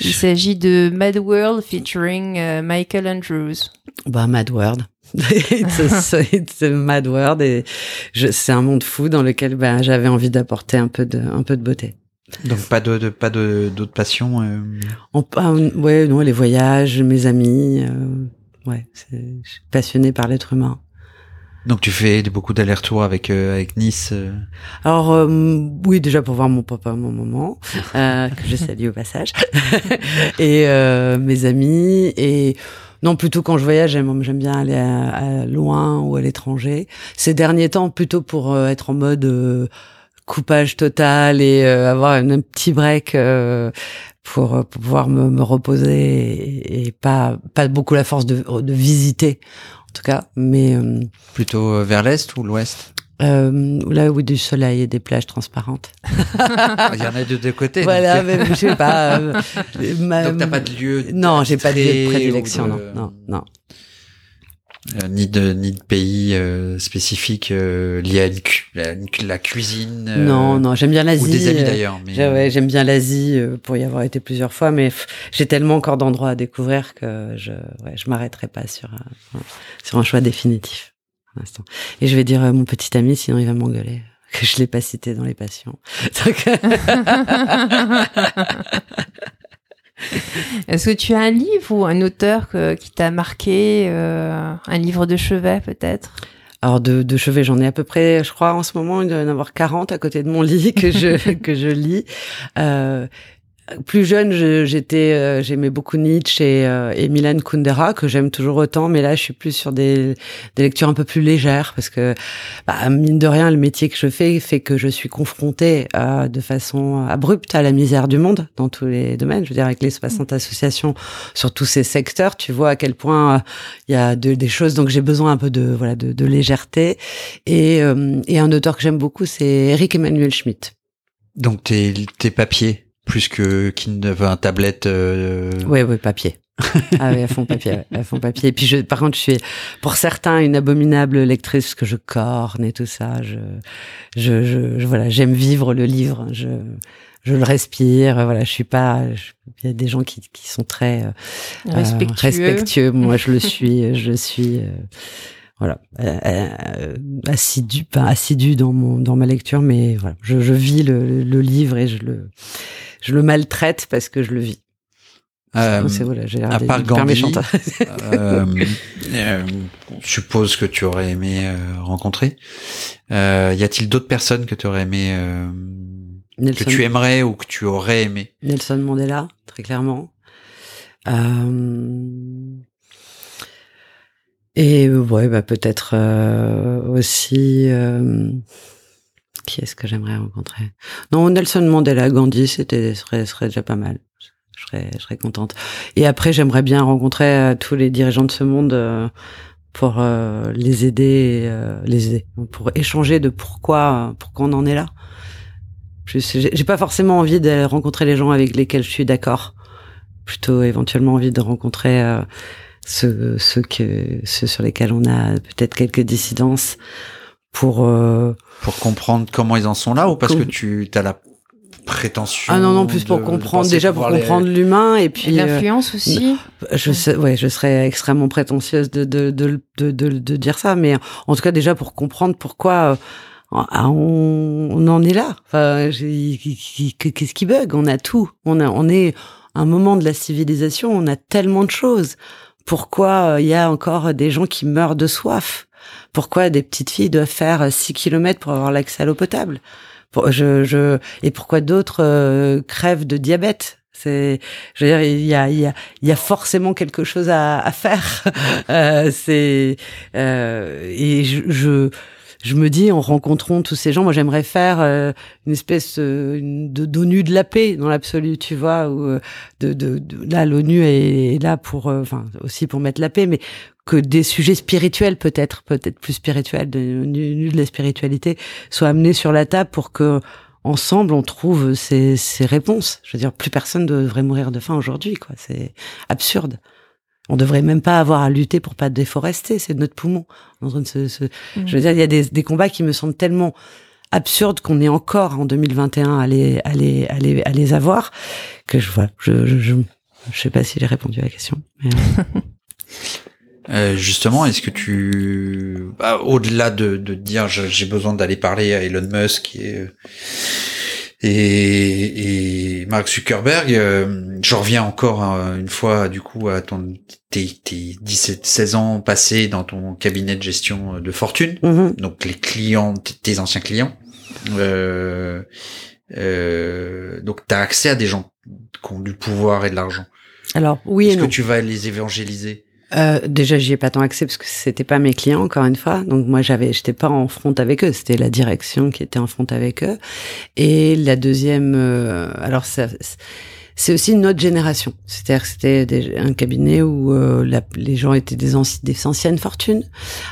Il s'agit de Mad World featuring uh, Michael Andrews. Bah Mad World. it's, a, Mad World et c'est un monde fou dans lequel bah, j'avais envie d'apporter un peu de un peu de beauté. Donc pas de, pas de d'autres passions. Euh... En, ouais, non, les voyages, mes amis. Euh, ouais, je suis passionnée par l'être humain. Donc tu fais beaucoup d'allers-retours avec euh, avec Nice. Euh? Alors euh, oui, déjà pour voir mon papa, mon maman, que je salue au passage, et mes amis et non, plutôt quand je voyage, j'aime, j'aime bien aller à, loin ou à l'étranger. Ces derniers temps, plutôt pour être en mode coupage total et avoir un, petit break pour, pouvoir me, reposer et, pas pas beaucoup la force de, de visiter en tout cas. Mais euh, plutôt euh, vers l'est ou l'ouest? euh, là où du soleil et des plages transparentes. Il y en a de deux côtés. Voilà, mais je sais pas. Euh, donc t'as pas de lieu. Non, j'ai pas de lieu de prédilection. Non, non, non. Euh, ni de ni de pays euh, spécifique euh, lié à la, la cuisine. non, non, j'aime bien l'Asie. Ou des amis d'ailleurs. Ouais, j'aime bien l'Asie pour y avoir été plusieurs fois, mais j'ai tellement encore d'endroits à découvrir que je ouais, je m'arrêterai pas sur un, sur un choix définitif. Et je vais dire mon petit ami, sinon il va m'engueuler que je l'ai pas cité dans les passions. Est-ce que tu as un livre ou un auteur qui t'a marqué, euh, un livre de chevet peut-être? Alors de, de chevet, j'en ai à peu près, je crois en ce moment, il doit y en avoir 40 à côté de mon lit que je que je lis. Euh, plus jeune, j'étais, euh, j'aimais beaucoup Nietzsche et, euh, et Milan Kundera que j'aime toujours autant, mais là, je suis plus sur des, des lectures un peu plus légères parce que, bah, mine de rien, le métier que je fais fait que je suis confrontée euh, de façon abrupte à la misère du monde dans tous les domaines. Je veux dire, avec les 60 associations sur tous ces secteurs, tu vois à quel point il y a de, des choses. Donc, j'ai besoin un peu de voilà de, de légèreté. Et, et un auteur que j'aime beaucoup, c'est Eric Emmanuel Schmitt. Donc, tes, tes papiers plus que qui ne veut un tablette. Euh... Oui, oui, papier. ah oui, à fond papier, à fond papier. Et puis, je, par contre, je suis, pour certains, une abominable lectrice parce que je corne et tout ça. Je, je, je, voilà, j'aime vivre le livre. Je, je le respire. Voilà, je suis pas. Il y a des gens qui, qui sont très euh, respectueux. respectueux. Moi, je le suis. Je suis. Euh, voilà, euh, euh, assidu, pas assidu dans mon dans ma lecture, mais voilà, je, je vis le, le, livre et je le je le maltraite parce que je le vis. Euh, c'est voilà, j'ai à part Gandhi, euh, euh, je suppose que tu aurais aimé euh, rencontrer. Euh, y a-t-il d'autres personnes que tu aurais aimé, que tu aimerais ou que tu aurais aimé? Nelson Mandela, très clairement. Et ouais, bah peut-être aussi qui est-ce que j'aimerais rencontrer? Non, Nelson Mandela, Gandhi, c'était serait, serait déjà pas mal. Je serais, je serais contente. Et après, j'aimerais bien rencontrer euh, tous les dirigeants de ce monde euh, pour euh, les aider, les aider, pour échanger de pourquoi, pourquoi on en est là. J'ai pas forcément envie de rencontrer les gens avec lesquels je suis d'accord. Plutôt éventuellement envie de rencontrer ceux, ceux que, ceux sur lesquels on a peut-être quelques dissidences pour euh, pour comprendre comment ils en sont là ou parce que tu as la prétention ah non non plus pour comprendre déjà pour comprendre l'humain et puis l'influence euh, aussi je sais ouais je serais extrêmement prétentieuse de de, de de, de dire ça mais en tout cas déjà pour comprendre pourquoi euh, ah, on, on, en est là. Enfin qu'est-ce qui bug? On a tout. On a on est un moment de la civilisation on a tellement de choses pourquoi il y a encore des gens qui meurent de soif? Pourquoi des petites filles doivent faire 6 kilomètres pour avoir l'accès à l'eau potable? Je, je, Et pourquoi d'autres euh, crèvent de diabète? C'est, je veux dire, il y a, il y a, il y a forcément quelque chose à, à faire. euh, c'est euh, et je, je je me dis, en rencontrant tous ces gens, moi j'aimerais faire euh, une espèce euh, de d'ONU de la paix dans l'absolu, tu vois, où euh, de, de, là l'ONU est là pour, enfin aussi pour mettre la paix, mais que des sujets spirituels peut-être, peut-être plus spirituels, de, de la spiritualité, soient amenés sur la table pour que ensemble on trouve ces, ces réponses. Je veux dire, plus personne ne devrait mourir de faim aujourd'hui, quoi. C'est absurde. On devrait même pas avoir à lutter pour pas déforester, c'est notre poumon. En train de se, se... Mmh. Je veux dire, il y a des, des, combats qui me semblent tellement absurdes qu'on est encore en 2021 à les, à les, à les, à les avoir que je voilà, je, je, je, je sais pas si j'ai répondu à la question. Mais... Euh, justement, est-ce que tu, bah, au-delà de, de dire j'ai besoin d'aller parler à Elon Musk et Et, et Mark Zuckerberg, euh, je reviens encore euh, une fois du coup à ton tes, tes 17 16 ans passés dans ton cabinet de gestion de fortune. Mm-hmm. Donc les clients tes anciens clients. Euh, euh, donc tu as accès à des gens qui ont du pouvoir et de l'argent. Alors oui Est-ce que tu vas les évangéliser? Euh, déjà, j'y ai pas tant accès parce que c'était pas mes clients encore une fois. Donc moi, j'avais, j'étais pas en front avec eux. C'était la direction qui était en front avec eux. Et la deuxième, euh, alors ça, c'est aussi une autre génération. C'est-à-dire que c'était un cabinet où euh, les gens étaient des, anciennes fortunes,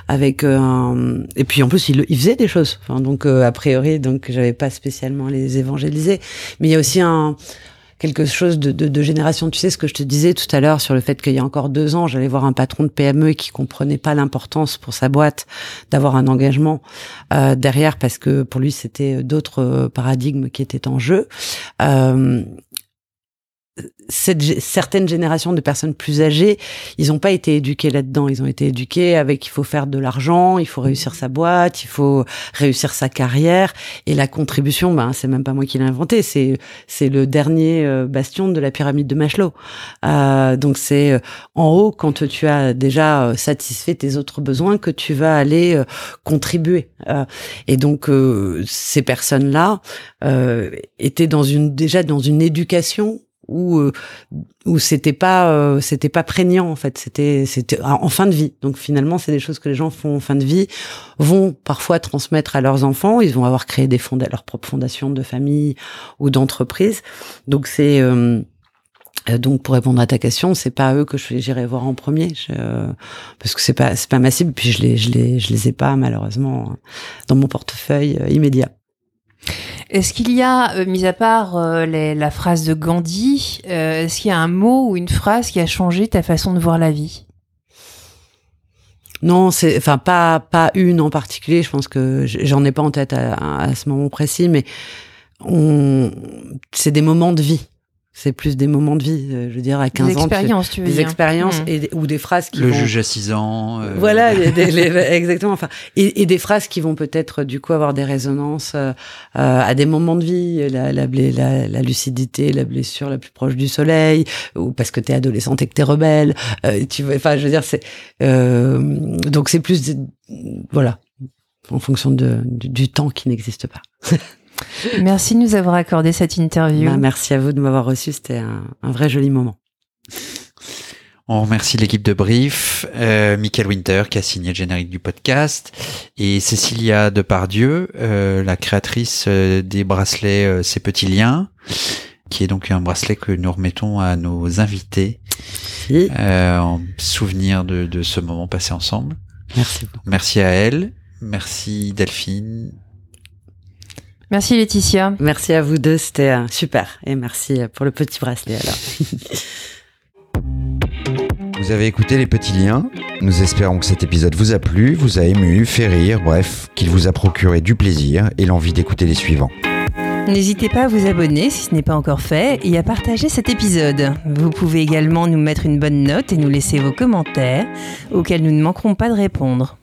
avec euh, et puis en plus ils, faisaient des choses. Enfin, donc a priori, donc j'avais pas spécialement les évangéliser. Mais il y a aussi un quelque chose de, de, génération. Tu sais ce que je te disais tout à l'heure sur le fait qu'il y a encore deux ans, j'allais voir un patron de PME qui comprenait pas l'importance pour sa boîte d'avoir un engagement euh, derrière parce que pour lui c'était d'autres paradigmes qui étaient en jeu. Euh, cette, certaines générations de personnes plus âgées, ils n'ont pas été éduqués là-dedans. Ils ont été éduqués avec il faut faire de l'argent, il faut réussir sa boîte, il faut réussir sa carrière. Et la contribution, ben c'est même pas moi qui l'ai inventé, c'est c'est le dernier euh, bastion de la pyramide de Maslow. Euh, donc c'est euh, en haut quand tu as déjà euh, satisfait tes autres besoins que tu vas aller contribuer. et donc ces personnes-là étaient dans une déjà dans une éducation où euh, où c'était pas euh, c'était pas prégnant en fait c'était c'était en fin de vie donc finalement c'est des choses que les gens font en fin de vie vont parfois transmettre à leurs enfants ils vont avoir créé des fonds leur propre fondation de famille ou d'entreprise donc c'est euh, donc pour répondre à ta question, c'est pas eux que j'irai voir en premier, parce que c'est pas c'est pas ma cible. Puis je les je les je les ai pas malheureusement dans mon portefeuille immédiat. Est-ce qu'il y a, euh, mis à part euh, la phrase de Gandhi, euh, est-ce qu'il y a un mot ou une phrase qui a changé ta façon de voir la vie? Non, c'est enfin pas pas une en particulier. Je pense que j'en ai pas en tête à, ce moment précis, mais c'est des moments de vie c'est plus des moments de vie, euh, je veux dire, à 15 ans. Des expériences, tu veux Des expériences mmh. et, ou des phrases qui Le vont... juge à 6 ans. Euh... Voilà, exactement. Enfin, et, et, des phrases qui vont peut-être, du coup, avoir des résonances euh, à des moments de vie, la, la, la, la, lucidité, la blessure la plus proche du soleil, ou parce que t'es adolescente et que t'es rebelle. Euh, tu vois, enfin, je veux dire, c'est... Euh, donc, c'est plus... Voilà, en fonction de, du, du temps qui n'existe pas. Merci de nous avoir accordé cette interview. Bah, merci à vous de m'avoir reçu, c'était un, vrai joli moment. On remercie l'équipe de Brief, euh, Michael Winter qui a signé le générique du podcast et Cécilia Depardieu, euh, la créatrice euh, des bracelets euh, Ces petits liens, qui est donc un bracelet que nous remettons à nos invités euh, en souvenir de, de ce moment passé ensemble. Merci. Merci à elle. Merci Delphine. Merci Laetitia. Merci à vous deux, c'était euh, super. Et merci pour le petit bracelet alors. Vous avez écouté les petits liens. Nous espérons que cet épisode vous a plu, vous a ému, fait rire, bref, qu'il vous a procuré du plaisir et l'envie d'écouter les suivants. N'hésitez pas à vous abonner si ce n'est pas encore fait et à partager cet épisode. Vous pouvez également nous mettre une bonne note et nous laisser vos commentaires auxquels nous ne manquerons pas de répondre.